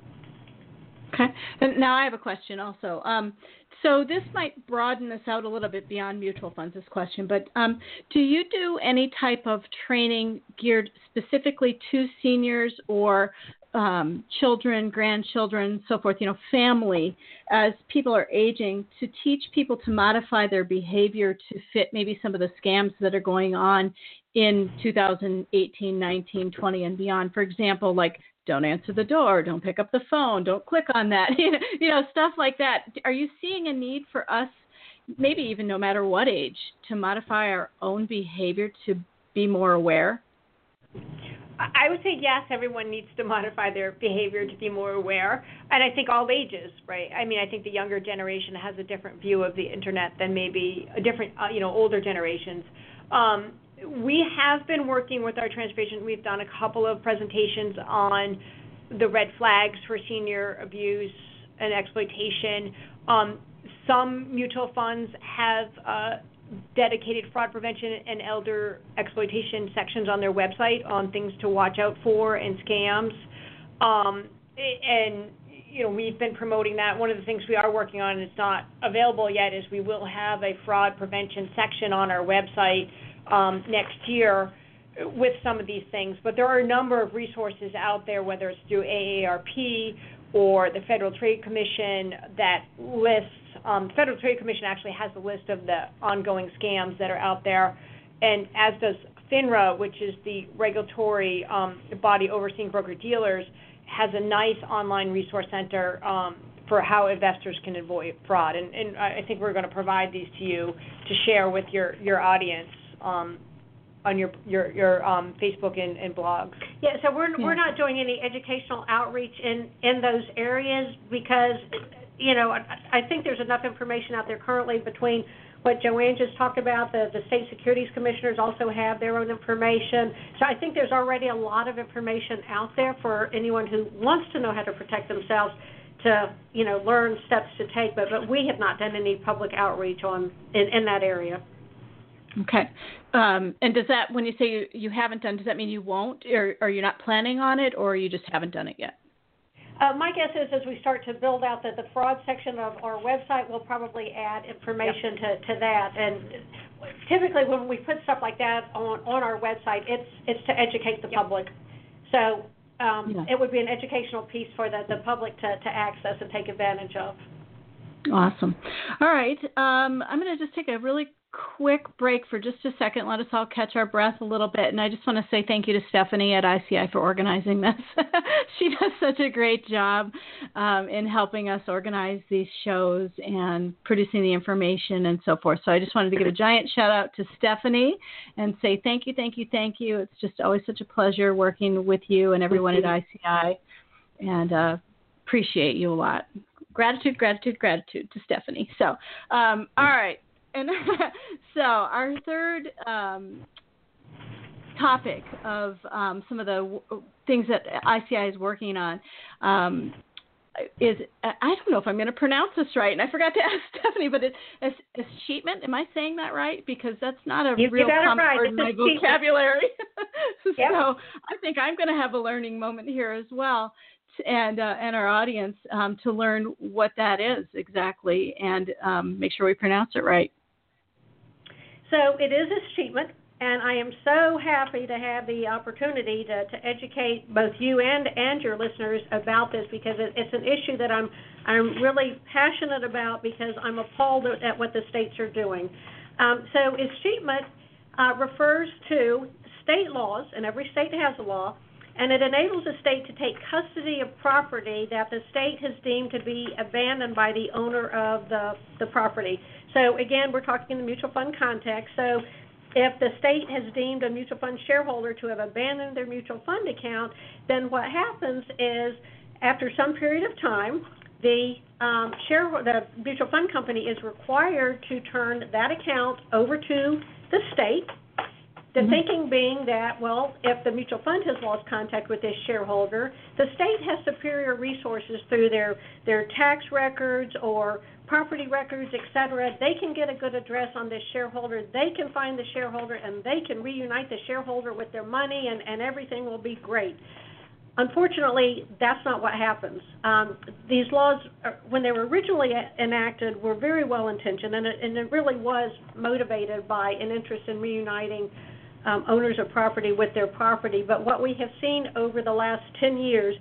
Okay. And now I have a question also. Um, so this might broaden this out a little bit beyond mutual funds, this question, but um, do you do any type of training geared specifically to seniors or um, children, grandchildren, so forth, you know, family, as people are aging, to teach people to modify their behavior to fit maybe some of the scams that are going on in 2018, 19, 20, and beyond? For example, like don't answer the door, don't pick up the phone, don't click on that, you know, stuff like that. Are you seeing a need for us, maybe even no matter what age, to modify our own behavior to be more aware? I would say yes, everyone needs to modify their behavior to be more aware. And I think all ages, right? I mean, I think the younger generation has a different view of the internet than maybe a different, uh, you know, older generations. Um, we have been working with our transportation. We've done a couple of presentations on the red flags for senior abuse and exploitation. Um, some mutual funds have uh, dedicated fraud prevention and elder exploitation sections on their website on things to watch out for and scams. Um, and you know we've been promoting that. One of the things we are working on, and it's not available yet, is we will have a fraud prevention section on our website um, next year with some of these things. But there are a number of resources out there, whether it's through AARP or the Federal Trade Commission, that lists. Um, the Federal Trade Commission actually has a list of the ongoing scams that are out there, and as does FINRA, which is the regulatory um, body overseeing broker dealers, has a nice online resource center um, for how investors can avoid fraud. And, and I think we're going to provide these to you to share with your, your audience um, on your your your um, Facebook and, and blogs. Yeah, so we're Yeah. we're not doing any educational outreach in in those areas because you know I, I think there's enough information out there currently between what Joanne just talked about. The the state securities commissioners also have their own information. So I think there's already a lot of information out there for anyone who wants to know how to protect themselves to you know learn steps to take. But but we have not done any public outreach on in, in that area. Okay. Um, and does that, when you say you, you haven't done, does that mean you won't, or, or you're not planning on it, or you just haven't done it yet? Uh, my guess is as we start to build out the, the fraud section of our website, we'll probably add information to, to that. And typically when we put stuff like that on, on our website, it's, it's to educate the public. So um, Yeah. it would be an educational piece for the, the public to, to access and take advantage of. Awesome. All right. Um, I'm going to just take a really quick break for just a second. Let us all catch our breath a little bit. And I just want to say thank you to Stephanie at ICI for organizing this. she does such a great job um, in helping us organize these shows and producing the information and so forth. So I just wanted to give a giant shout out to Stephanie and say thank you, thank you, thank you. It's just always such a pleasure working with you and everyone at ICI. And uh, appreciate you a lot gratitude, gratitude, gratitude to Stephanie. So, um, all right, and so our third um, topic of um, some of the w- things that ICI is working on. Um, is I don't know if I'm going to pronounce this right, and I forgot to ask Stephanie, but it's achievement. Am I saying that right? Because that's not a You- real common right. word in my vocabulary. Yep. So I think I'm going to have a learning moment here as well and uh, and our audience um, to learn what that is exactly and um, make sure we pronounce it right. So it is escheatment, and I am so happy to have the opportunity to, to educate both you and and your listeners about this because it, it's an issue that I'm I'm really passionate about because I'm appalled at what the states are doing. Um, so escheatment uh, refers to state laws, and every state has a law, and it enables the state to take custody of property that the state has deemed to be abandoned by the owner of the, the property. So again, we're talking in the mutual fund context. So if the state has deemed a mutual fund shareholder to have abandoned their mutual fund account, then what happens is after some period of time, the um, share the mutual fund company is required to turn that account over to the state the mm-hmm. thinking being that, well, if the mutual fund has lost contact with this shareholder, the state has superior resources through their, their tax records or property records, et cetera. They can get a good address on this shareholder. They can find the shareholder and they can reunite the shareholder with their money and, and everything will be great. Unfortunately, that's not what happens. Um, these laws, uh, when they were originally enacted, were very well intentioned, and it, and it really was motivated by an interest in reuniting um, owners of property with their property. But what we have seen over the last 10 years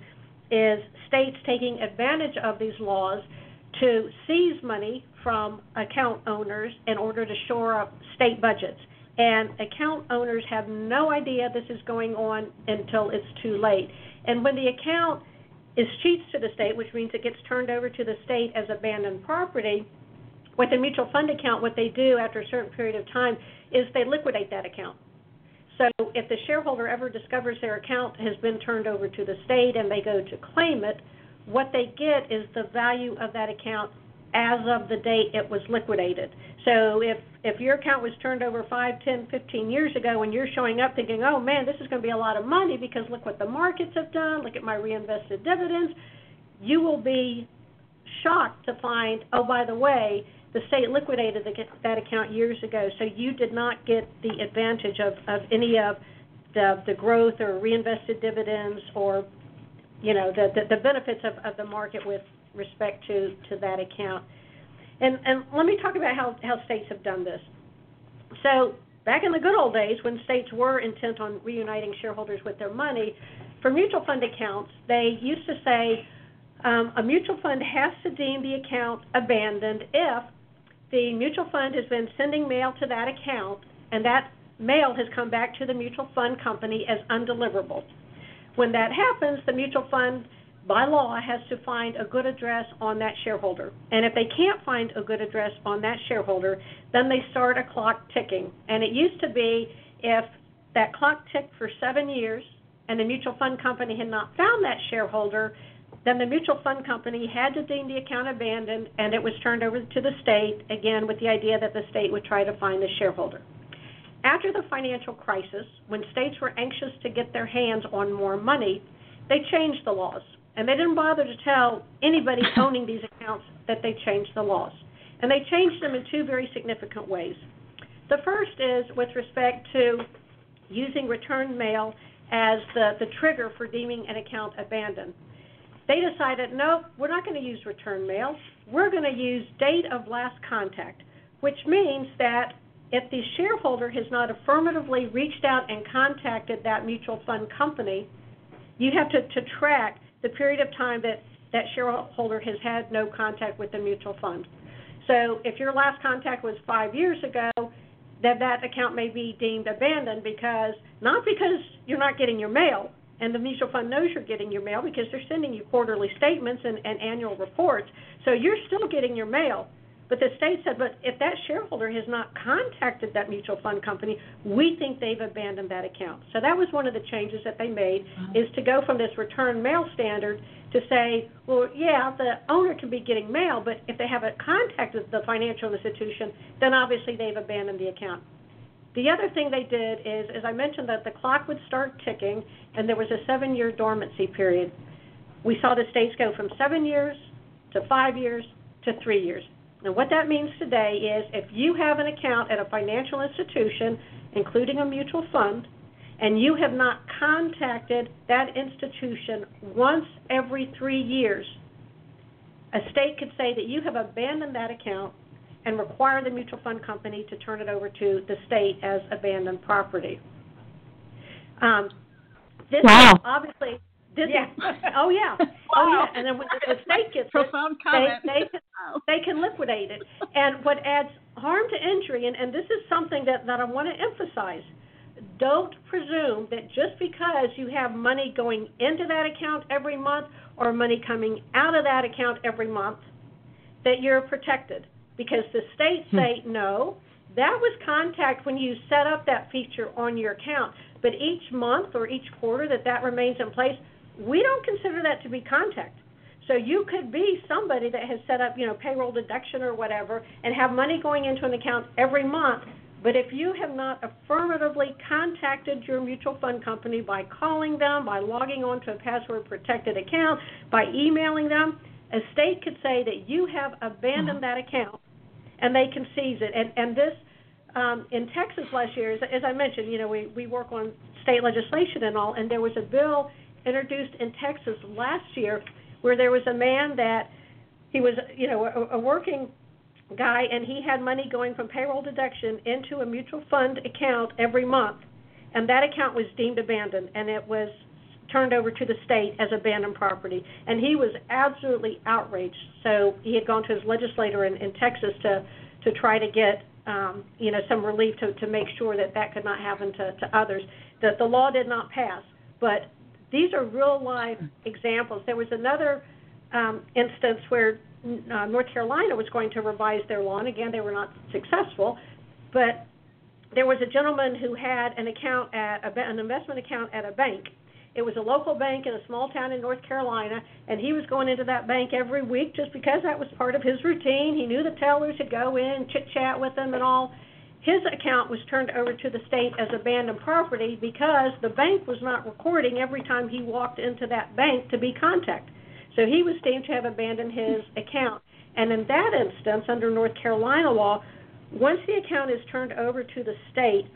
is states taking advantage of these laws to seize money from account owners in order to shore up state budgets. And account owners have no idea this is going on until it's too late. And when the account is cheats to the state, which means it gets turned over to the state as abandoned property, with a mutual fund account, what they do after a certain period of time is they liquidate that account. So if the shareholder ever discovers their account has been turned over to the state and they go to claim it, what they get is the value of that account as of the date it was liquidated. So if if your account was turned over 5, 10, 15 years ago and you're showing up thinking, "Oh man, this is going to be a lot of money because look what the markets have done, look at my reinvested dividends," you will be shocked to find, "Oh, by the way, the state liquidated the, that account years ago, so you did not get the advantage of, of any of the, the growth or reinvested dividends or you know the, the, the benefits of, of the market with respect to, to that account. And, and let me talk about how, how states have done this. So back in the good old days when states were intent on reuniting shareholders with their money, for mutual fund accounts, they used to say um, a mutual fund has to deem the account abandoned if the mutual fund has been sending mail to that account, and that mail has come back to the mutual fund company as undeliverable. When that happens, the mutual fund, by law, has to find a good address on that shareholder. And if they can't find a good address on that shareholder, then they start a clock ticking. And it used to be if that clock ticked for seven years and the mutual fund company had not found that shareholder, then the mutual fund company had to deem the account abandoned and it was turned over to the state, again with the idea that the state would try to find the shareholder. After the financial crisis, when states were anxious to get their hands on more money, they changed the laws. And they didn't bother to tell anybody owning these accounts that they changed the laws. And they changed them in two very significant ways. The first is with respect to using return mail as the, the trigger for deeming an account abandoned. They decided, no, we're not going to use return mail. We're going to use date of last contact, which means that if the shareholder has not affirmatively reached out and contacted that mutual fund company, you have to, to track the period of time that that shareholder has had no contact with the mutual fund. So if your last contact was five years ago, then that account may be deemed abandoned because not because you're not getting your mail, and the mutual fund knows you're getting your mail because they're sending you quarterly statements and, and annual reports. So you're still getting your mail. But the state said, but if that shareholder has not contacted that mutual fund company, we think they've abandoned that account. So that was one of the changes that they made is to go from this return mail standard to say, well, yeah, the owner can be getting mail, but if they haven't contacted the financial institution, then obviously they've abandoned the account. The other thing they did is, as I mentioned, that the clock would start ticking, and there was a seven-year dormancy period. We saw the states go from seven years to five years to three years. And what that means today is if you have an account at a financial institution, including a mutual fund, and you have not contacted that institution once every three years, a state could say that you have abandoned that account and require the mutual fund company to turn it over to the state as abandoned property. Um, this wow. obviously this yeah. Is, oh yeah. Oh yeah. And then when the state gets profound it, comment. They, they, can, they can liquidate it. And what adds harm to injury, and, and this is something that, that I want to emphasize, don't presume that just because you have money going into that account every month or money coming out of that account every month that you're protected. Because the states hmm. say, no, that was contact when you set up that feature on your account. But each month or each quarter that that remains in place, we don't consider that to be contact. So you could be somebody that has set up, you know, payroll deduction or whatever and have money going into an account every month. But if you have not affirmatively contacted your mutual fund company by calling them, by logging on to a password protected account, by emailing them, a state could say that you have abandoned that account and they can seize it. And, and this, um, in Texas last year, as, as I mentioned, you know, we, we work on state legislation and all, and there was a bill introduced in Texas last year where there was a man that he was, you know, a, a working guy and he had money going from payroll deduction into a mutual fund account every month. And that account was deemed abandoned and it was turned over to the state as abandoned property. And he was absolutely outraged. So he had gone to his legislator in, in Texas to to try to get um, you know some relief to to make sure that that could not happen to, to others. That the law did not pass, but these are real life examples. There was another um, instance where uh, North Carolina was going to revise their law, and again, they were not successful. But there was a gentleman who had an account at a, an investment account at a bank. It was a local bank in a small town in North Carolina, and he was going into that bank every week just because that was part of his routine. He knew the tellers would go in, chit chat with them, and all his account was turned over to the state as abandoned property because the bank was not recording every time he walked into that bank to be contact. So he was deemed to have abandoned his account. And in that instance, under North Carolina law, once the account is turned over to the state,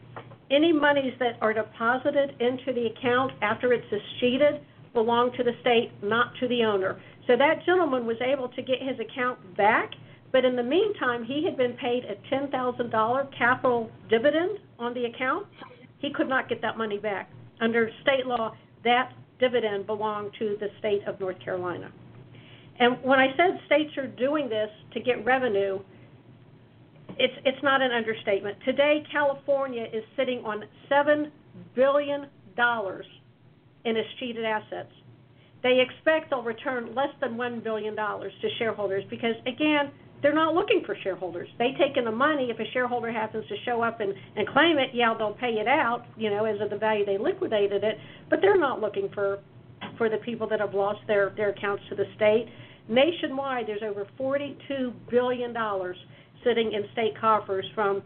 any monies that are deposited into the account after it's escheated belong to the state, not to the owner. So that gentleman was able to get his account back but in the meantime, he had been paid a $10,000 capital dividend on the account. He could not get that money back. Under state law, that dividend belonged to the state of North Carolina. And when I said states are doing this to get revenue, it's it's not an understatement. Today, California is sitting on seven billion dollars in escheated assets. They expect they'll return less than one billion dollars to shareholders because again, they're not looking for shareholders. They take in the money. If a shareholder happens to show up and, and claim it, yeah, they'll pay it out, you know, as of the value they liquidated it. But they're not looking for for the people that have lost their their accounts to the state. Nationwide, there's over 42 billion dollars sitting in state coffers from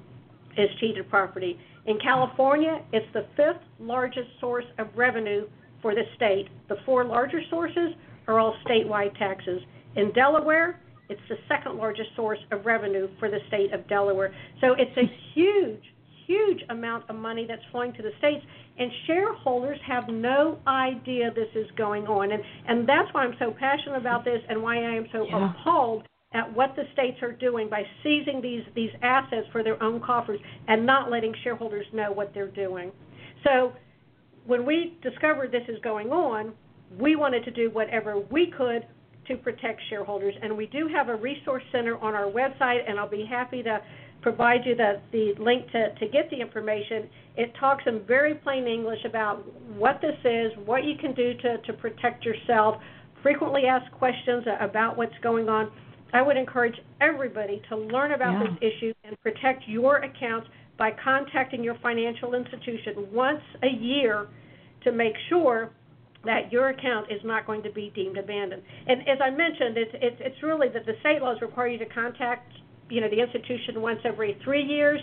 escheated property. In California, it's the fifth largest source of revenue for the state. The four larger sources are all statewide taxes. In Delaware, it's the second largest source of revenue for the state of Delaware. So it's a huge, huge amount of money that's flowing to the states, and shareholders have no idea this is going on. And, and that's why I'm so passionate about this and why I am so yeah. appalled at what the states are doing by seizing these, these assets for their own coffers and not letting shareholders know what they're doing. So when we discovered this is going on, we wanted to do whatever we could to protect shareholders. And we do have a resource center on our website, and I'll be happy to provide you the, the link to, to get the information. It talks in very plain English about what this is, what you can do to, to protect yourself, frequently asked questions about what's going on. I would encourage everybody to learn about yeah. this issue and protect your accounts by contacting your financial institution once a year to make sure that your account is not going to be deemed abandoned. And as I mentioned, it's it's, it's really that the state laws require you to contact you know the institution once every three years,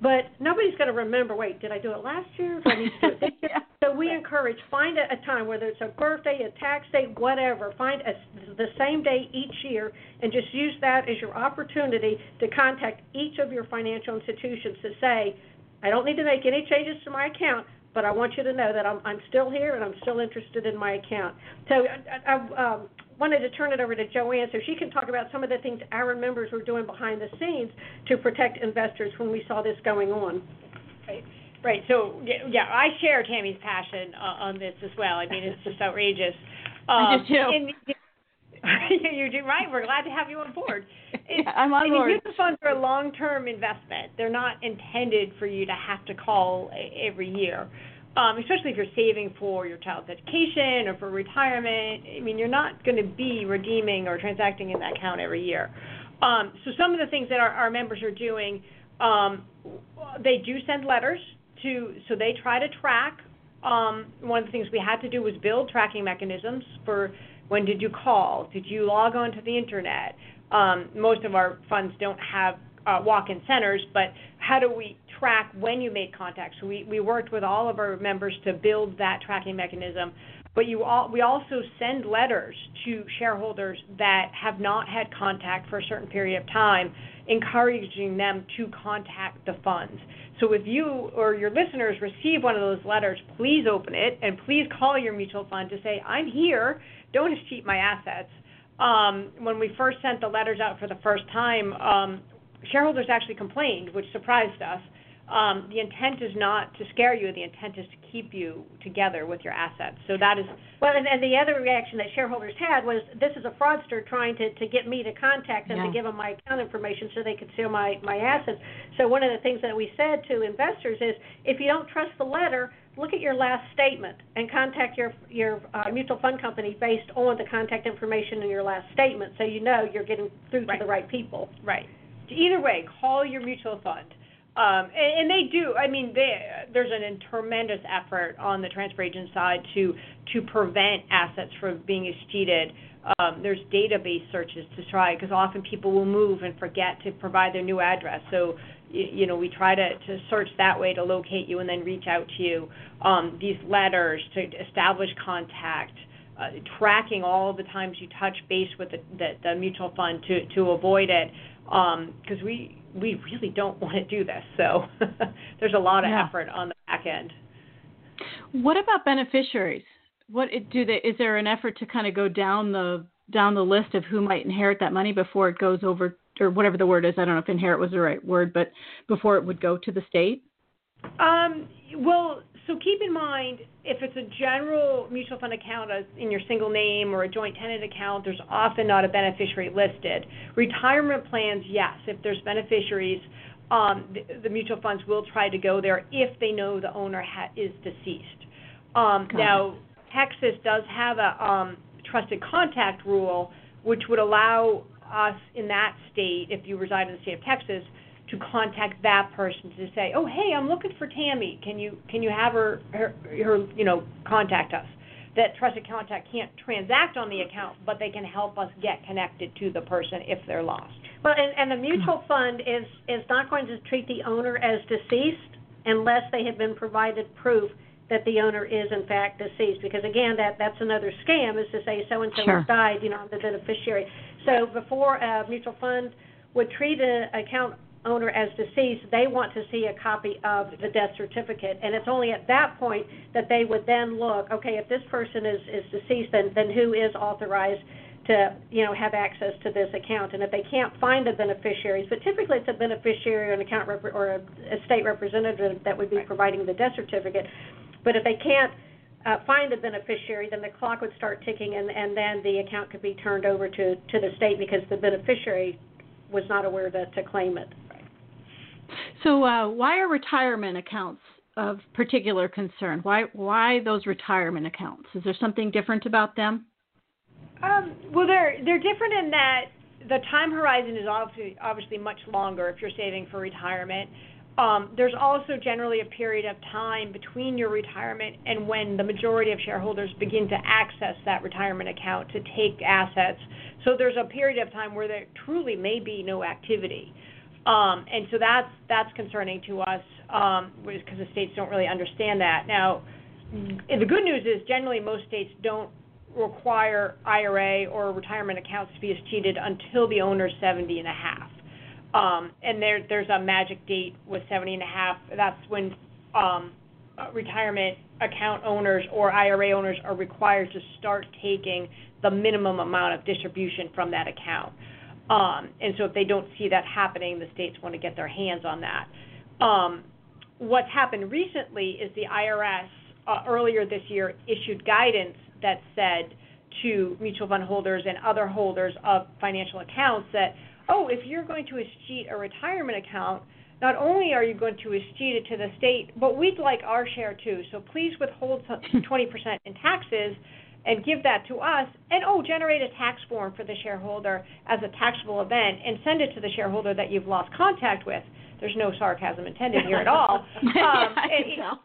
but nobody's going to remember. Wait, did I do it last year? Do I need to do it this year? So we encourage find a, a time, whether it's a birthday, a tax date, whatever. Find a, the same day each year, and just use that as your opportunity to contact each of your financial institutions to say, I don't need to make any changes to my account but I want you to know that I'm, I'm still here and I'm still interested in my account. So I, I um, wanted to turn it over to Joanne so she can talk about some of the things our members were doing behind the scenes to protect investors when we saw this going on. Right. Right. So yeah, I share Tami's passion uh, on this as well. I mean, it's just outrageous. Um, I do too. And, you do right. We're glad to have you on board. yeah, I'm on board. Mutual funds are a long-term investment. They're not intended for you to have to call every year, um, especially if you're saving for your child's education or for retirement. I mean, you're not going to be redeeming or transacting in that account every year. Um, so some of the things that our, our members are doing, um, they do send letters to, so they try to track. Um, one of the things we had to do was build tracking mechanisms for when did you call? Did you log on to the internet? Um, most of our funds don't have uh, walk-in centers, but how do we track when you made contact? So we, we worked with all of our members to build that tracking mechanism. But you all, we also send letters to shareholders that have not had contact for a certain period of time, encouraging them to contact the funds. So if you or your listeners receive one of those letters, please open it and please call your mutual fund to say, I'm here don't cheat my assets. Um, when we first sent the letters out for the first time, um, shareholders actually complained, which surprised us. Um, the intent is not to scare you. The intent is to keep you together with your assets. So that is well. And, and the other reaction that shareholders had was, "This is a fraudster trying to, to get me to contact them yeah. to give them my account information so they could steal my my assets." So one of the things that we said to investors is, if you don't trust the letter, look at your last statement and contact your your uh, mutual fund company based on the contact information in your last statement, so you know you're getting through right. to the right people. Right. Either way, call your mutual fund. Um, and, and, they do. I mean, they, there's an, a tremendous effort on the transfer agent side to to prevent assets from being escheated. Um, there's database searches to try because often people will move and forget to provide their new address. So you know, we try to, to search that way to locate you and then reach out to you. Um, these letters to establish contact, uh, tracking all the times you touch base with the, the, the mutual fund to, to avoid it, because um, we we really don't want to do this. So there's a lot of yeah. effort on the back end. What about beneficiaries? What do they? Is there an effort to kind of go down the down the list of who might inherit that money before it goes over or whatever the word is. I don't know if inherit was the right word, but before it would go to the state? Um, well, so keep in mind if it's a general mutual fund account in your single name or a joint tenant account, there's often not a beneficiary listed. Retirement plans, yes, if there's beneficiaries, um, the, the, mutual funds will try to go there if they know the owner ha- is deceased. Um, now, Texas does have a um, trusted contact rule, which would allow us in that state, if you reside in the state of Texas, to contact that person to say, "Oh, hey, I'm looking for Tami. Can you can you have her her, her you know contact us?" That trusted contact can't transact on the account, but they can help us get connected to the person if they're lost. Well, and, and the mutual fund is is not going to treat the owner as deceased unless they have been provided proof that the owner is in fact deceased. Because again, that that's another scam is to say so and so has died, you know, I'm the beneficiary. So before a mutual fund would treat an account owner as deceased, they want to see a copy of the death certificate. And it's only at that point that they would then look, okay, if this person is, is deceased, then, then who is authorized to, you know, have access to this account? And if they can't find the beneficiaries, but typically it's a beneficiary or an account rep- or a, a state representative that would be providing the death certificate. But if they can't uh, find the beneficiary, then the clock would start ticking, and, and then the account could be turned over to, to the state because the beneficiary was not aware to, to claim it. So, uh, why are retirement accounts of particular concern? Why why those retirement accounts? Is there something different about them? Um, well, they're they're different in that the time horizon is obviously obviously much longer if you're saving for retirement. Um, there's also generally a period of time between your retirement and when the majority of shareholders begin to access that retirement account to take assets. So there's a period of time where there truly may be no activity. Um, and so that's that's concerning to us um, because the states don't really understand that. Now, the good news is generally most states don't require IRA or retirement accounts to be escheated until the owner's 70 and a half. Um, and there, there's a magic date with 70 and a half. That's when um, retirement account owners or IRA owners are required to start taking the minimum amount of distribution from that account. Um, and so if they don't see that happening, the states want to get their hands on that. Um, what's happened recently is the IRS uh, earlier this year issued guidance that said to mutual fund holders and other holders of financial accounts that, oh, if you're going to escheat a retirement account, not only are you going to escheat it to the state, but we'd like our share too. So please withhold 20% in taxes and give that to us. And oh, generate a tax form for the shareholder as a taxable event and send it to the shareholder that you've lost contact with. There's no sarcasm intended here at all. Um,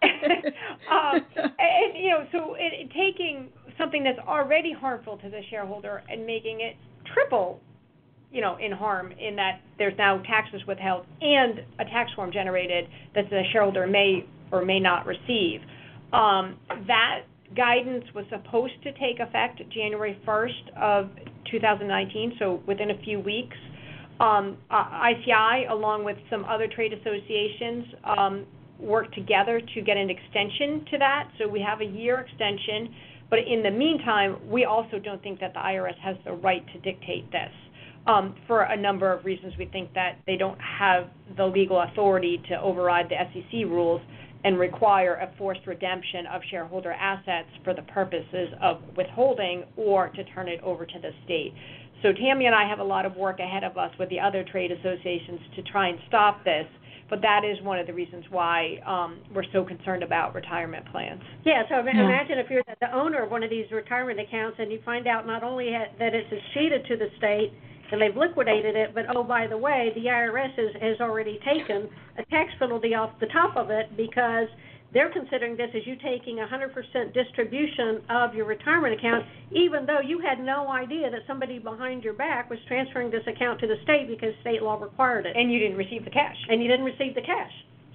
and, um, and, you know, so it, taking something that's already harmful to the shareholder and making it triple you know, in harm in that there's now taxes withheld and a tax form generated that the shareholder may or may not receive. Um, that guidance was supposed to take effect January 1st of 2019, so within a few weeks. Um, ICI, along with some other trade associations, um, worked together to get an extension to that. So we have a year extension. But in the meantime, we also don't think that the IRS has the right to dictate this. Um, for a number of reasons, we think that they don't have the legal authority to override the SEC rules and require a forced redemption of shareholder assets for the purposes of withholding or to turn it over to the state. So Tami and I have a lot of work ahead of us with the other trade associations to try and stop this. But that is one of the reasons why um, we're so concerned about retirement plans. Yeah, so yeah. imagine if you're the owner of one of these retirement accounts and you find out not only that it's escheated to the state, and they've liquidated it, but oh, by the way, the IRS has, has already taken a tax penalty off the top of it because they're considering this as you taking 100% distribution of your retirement account, even though you had no idea that somebody behind your back was transferring this account to the state because state law required it. And you didn't receive the cash. And you didn't receive the cash.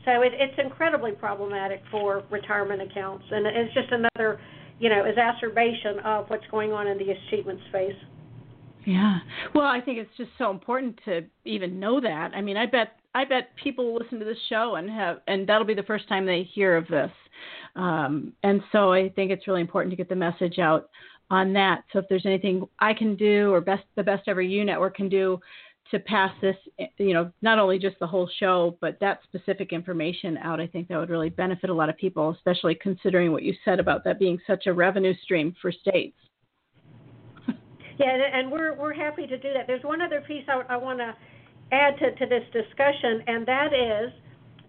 So it, it's incredibly problematic for retirement accounts, and it's just another, you know, exacerbation of what's going on in the escheatment space. Yeah. Well, I think it's just so important to even know that. I mean, I bet I bet people listen to this show and have and that'll be the first time they hear of this. Um, and so I think it's really important to get the message out on that. So if there's anything I can do or best the best ever you network can do to pass this, you know, not only just the whole show, but that specific information out, I think that would really benefit a lot of people, especially considering what you said about that being such a revenue stream for states. Yeah, and we're we're happy to do that. There's one other piece I, I want to add to, to this discussion, and that is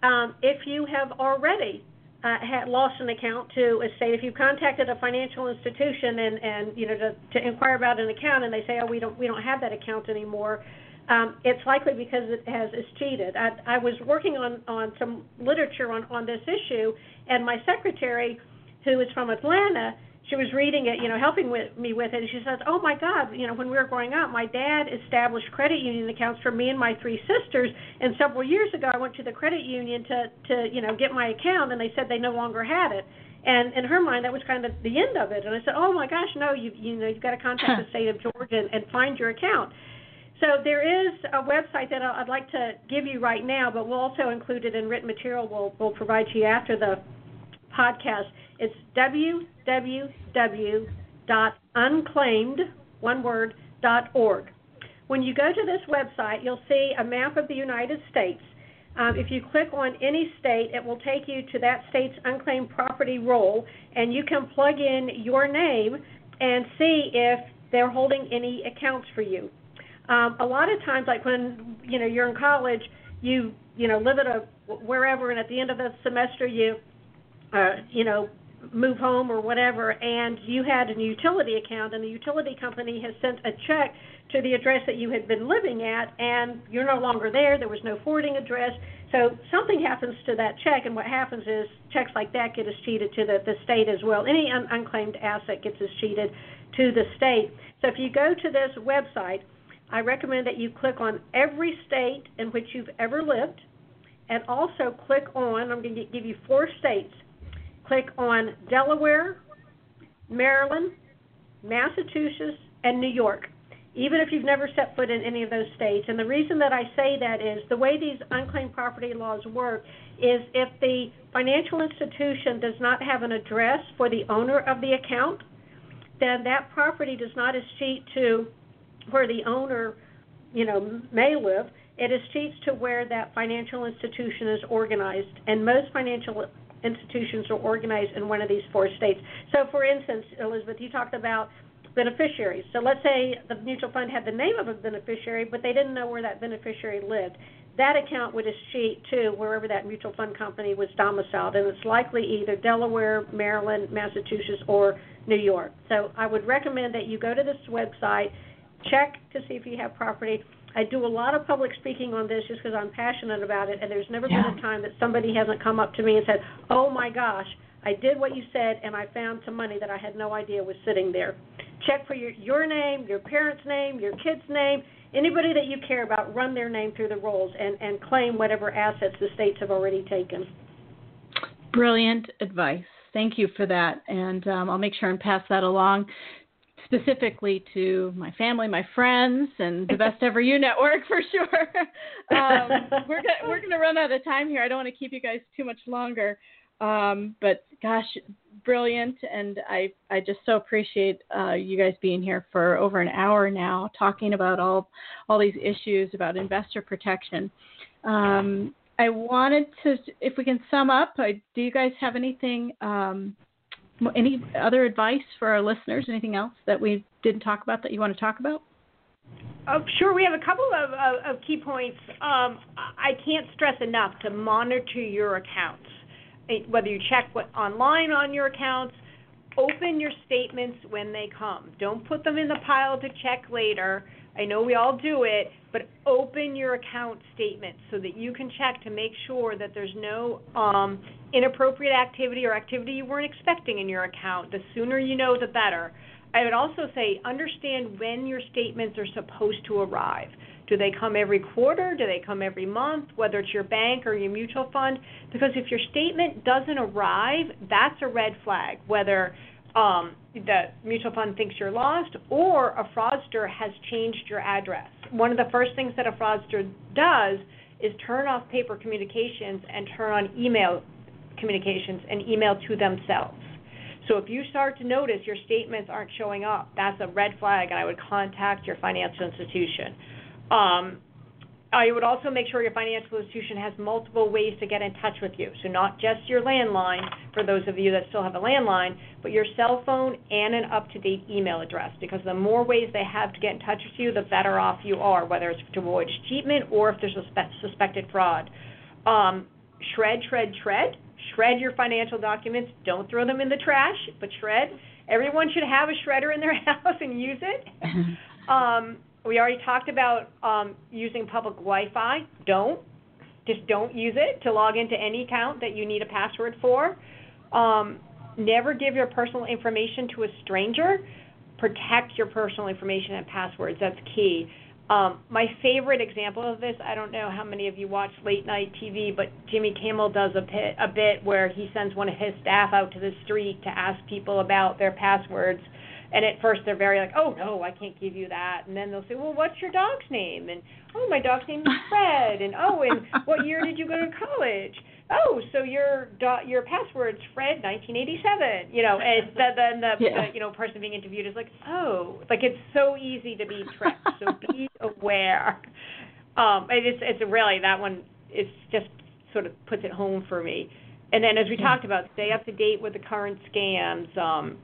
um, if you have already uh, had lost an account to a state, if you contacted a financial institution and, and you know to, to inquire about an account, and they say, oh, we don't we don't have that account anymore. Um, it's likely because it has escheated. I, I was working on, on some literature on, on this issue, and my secretary, who is from Atlanta, she was reading it, you know, helping with me with it, and she says, "Oh my God, you know, when we were growing up, my dad established credit union accounts for me and my three sisters, and several years ago, I went to the credit union to to you know get my account, and they said they no longer had it." And in her mind, that was kind of the end of it. And I said, "Oh my gosh, no, you you know, you've got to contact the state of Georgia and, and find your account." So there is a website that I'd like to give you right now, but we'll also include it in written material. We'll we'll provide to you after the podcast. It's www.unclaimed, one word, .org. When you go to this website, you'll see a map of the United States. Um, if you click on any state, it will take you to that state's unclaimed property roll, and you can plug in your name and see if they're holding any accounts for you. Um, a lot of times, like when you know you're in college, you you know live at a wherever, and at the end of the semester, you uh, you know move home or whatever, and you had a utility account, and the utility company has sent a check to the address that you had been living at, and you're no longer there. There was no forwarding address. So something happens to that check, and what happens is checks like that get escheated to the, the state as well. Any un- unclaimed asset gets escheated to the state. So if you go to this website, I recommend that you click on every state in which you've ever lived, and also click on, I'm going to give you four states click on Delaware, Maryland, Massachusetts, and New York. even if you've never set foot in any of those states. And the reason that I say that is the way these unclaimed property laws work is if the financial institution does not have an address for the owner of the account, then that property does not escheat to where the owner, you know, may live. It escheats to where that financial institution is organized, and most financial institutions are organized in one of these four states. So, for instance, Elizabeth, you talked about beneficiaries. So let's say the mutual fund had the name of a beneficiary, but they didn't know where that beneficiary lived. That account would escheat to wherever that mutual fund company was domiciled, and it's likely either Delaware, Maryland, Massachusetts, or New York. So I would recommend that you go to this website, check to see if you have property. I do a lot of public speaking on this just because I'm passionate about it, and there's never yeah. been a time that somebody hasn't come up to me and said, "Oh my gosh, I did what you said, and I found some money that I had no idea was sitting there." Check for your your name, your parents' name, your kid's name, anybody that you care about. Run their name through the rolls and and claim whatever assets the states have already taken. Brilliant advice. Thank you for that, and um, I'll make sure and pass that along specifically to my family, my friends, and the Best Ever You Network for sure. um, we're gonna, we're going to run out of time here. I don't want to keep you guys too much longer, um, but gosh, brilliant, and I I just so appreciate uh, you guys being here for over an hour now, talking about all all these issues about investor protection. Um, I wanted to, if we can sum up, I, do you guys have anything? Um, any other advice for our listeners? Anything else that we didn't talk about that you want to talk about? Oh, sure. We have a couple of, of, of key points. Um, I can't stress enough to monitor your accounts. Whether you check what, online on your accounts, open your statements when they come. Don't put them in the pile to check later. I know we all do it, but open your account statement so that you can check to make sure that there's no um, inappropriate activity or activity you weren't expecting in your account. The sooner you know, the better. I would also say understand when your statements are supposed to arrive. Do they come every quarter? Do they come every month? Whether it's your bank or your mutual fund? Because if your statement doesn't arrive, that's a red flag. Whether um, the mutual fund thinks you're lost, or a fraudster has changed your address. One of the first things that a fraudster does is turn off paper communications and turn on email communications and email to themselves. So if you start to notice your statements aren't showing up, that's a red flag, and I would contact your financial institution. Um, I would also make sure your financial institution has multiple ways to get in touch with you. So not just your landline, for those of you that still have a landline, but your cell phone and an up-to-date email address. Because the more ways they have to get in touch with you, the better off you are, whether it's to avoid escheatment or if there's a suspected fraud. Um, shred, shred, shred. Shred your financial documents. Don't throw them in the trash, but shred. Everyone should have a shredder in their house and use it. Um, we already talked about um, using public Wi-Fi. Don't. Just don't use it to log into any account that you need a password for. Um, never give your personal information to a stranger. Protect your personal information and passwords. That's key. Um, my favorite example of this, I don't know how many of you watch late night TV, but Jimmy Kimmel does a bit, a bit where he sends one of his staff out to the street to ask people about their passwords and at first they're very like, oh no, I can't give you that. And then they'll say, well, what's your dog's name? And oh, my dog's name is Fred. And oh, and what year did you go to college? Oh, so your do- your password's Fred 1987. You know, and then the, yeah. the you know person being interviewed is like, oh, like it's so easy to be tricked. So be aware. Um, and it's it's really that one. It's just sort of puts it home for me. And then, as we talked about, stay up to date with the current scams. Um,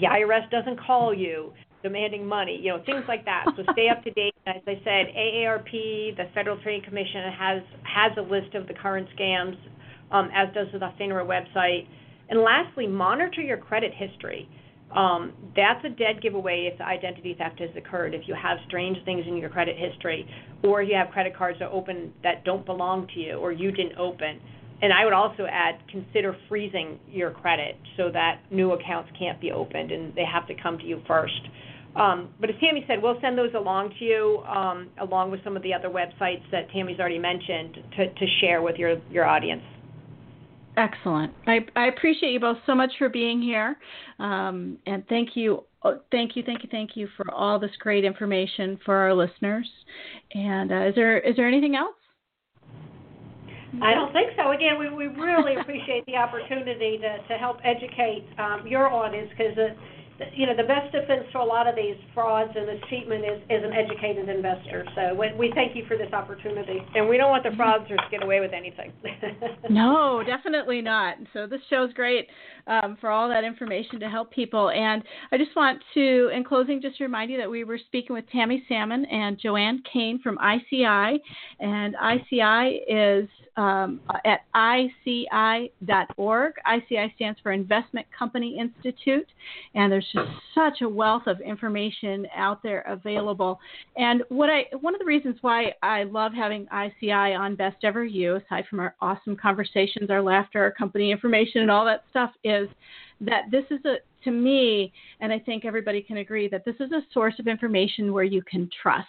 the IRS doesn't call you demanding money, you know, things like that. So stay up to date. As I said, AARP, the Federal Trade Commission, has has a list of the current scams, um, as does the FINRA website. And lastly, monitor your credit history. Um, that's a dead giveaway if identity theft has occurred. If you have strange things in your credit history, or you have credit cards that open that don't belong to you, or you didn't open and I would also add consider freezing your credit so that new accounts can't be opened and they have to come to you first. Um, but as Tami said, we'll send those along to you, um, along with some of the other websites that Tami's already mentioned, to, to share with your, your audience. Excellent. I, I appreciate you both so much for being here. Um, and thank you oh, thank you, thank you, thank you for all this great information for our listeners. And uh, is there is there anything else? I don't think so. Again, we, we really appreciate the opportunity to, to help educate um, your audience because you know, the best defense to a lot of these frauds and this escheatment is, is an educated investor. So we, we thank you for this opportunity. And we don't want the fraudsters to get away with anything. no, definitely not. So this show's great um, for all that information to help people. And I just want to, in closing, just remind you that we were speaking with Tami Salmon and Joanne Kane from ICI. And ICI is um, at ICI.org. ICI stands for Investment Company Institute. And there's just such a wealth of information out there available. And what I one of the reasons why I love having ICI on Best Ever You, aside from our awesome conversations, our laughter, our company information, and all that stuff, is that this is a to me, and I think everybody can agree that this is a source of information where you can trust.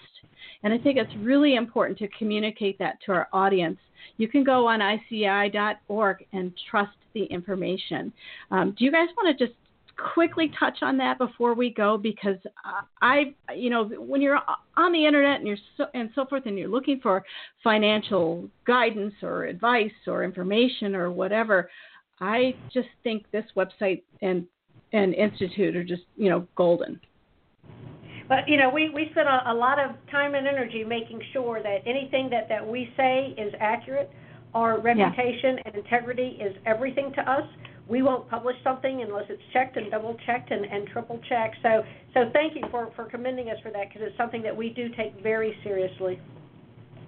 And I think it's really important to communicate that to our audience. You can go on ICI.org and trust the information. Um, do you guys want to just quickly touch on that before we go because I, you know, when you're on the internet and you're so, and so forth, and you're looking for financial guidance or advice or information or whatever, I just think this website and and institute are just you know golden. But you know, we we spend a, a lot of time and energy making sure that anything that that we say is accurate. Our reputation yeah. and integrity is everything to us we won't publish something unless it's checked and double checked and, and triple checked. So, so thank you for, for commending us for that because it's something that we do take very seriously.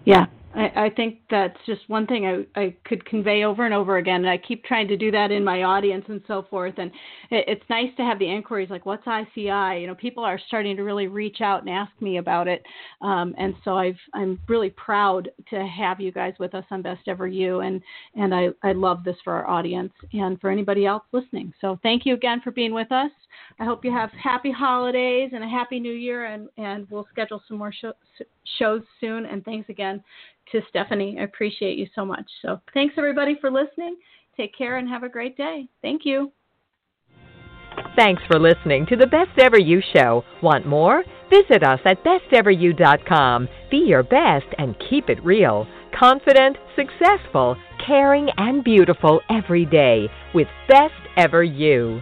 Yeah, I, I think that's just one thing I, I could convey over and over again. And I keep trying to do that in my audience and so forth. And it, it's nice to have the inquiries like, what's ICI? You know, people are starting to really reach out and ask me about it. Um, and so I've, I'm really proud to have you guys with us on Best Ever You. And, and I, I love this for our audience and for anybody else listening. So thank you again for being with us. I hope you have happy holidays and a happy new year. And, and we'll schedule some more show, shows soon. And thanks again to Stephanie. I appreciate you so much. So thanks everybody for listening. Take care and have a great day. Thank you. Thanks for listening to the Best Ever You Show. Want more? Visit us at besteveryou.com. Be your best and keep it real. Confident, successful, caring, and beautiful every day with Best Ever You.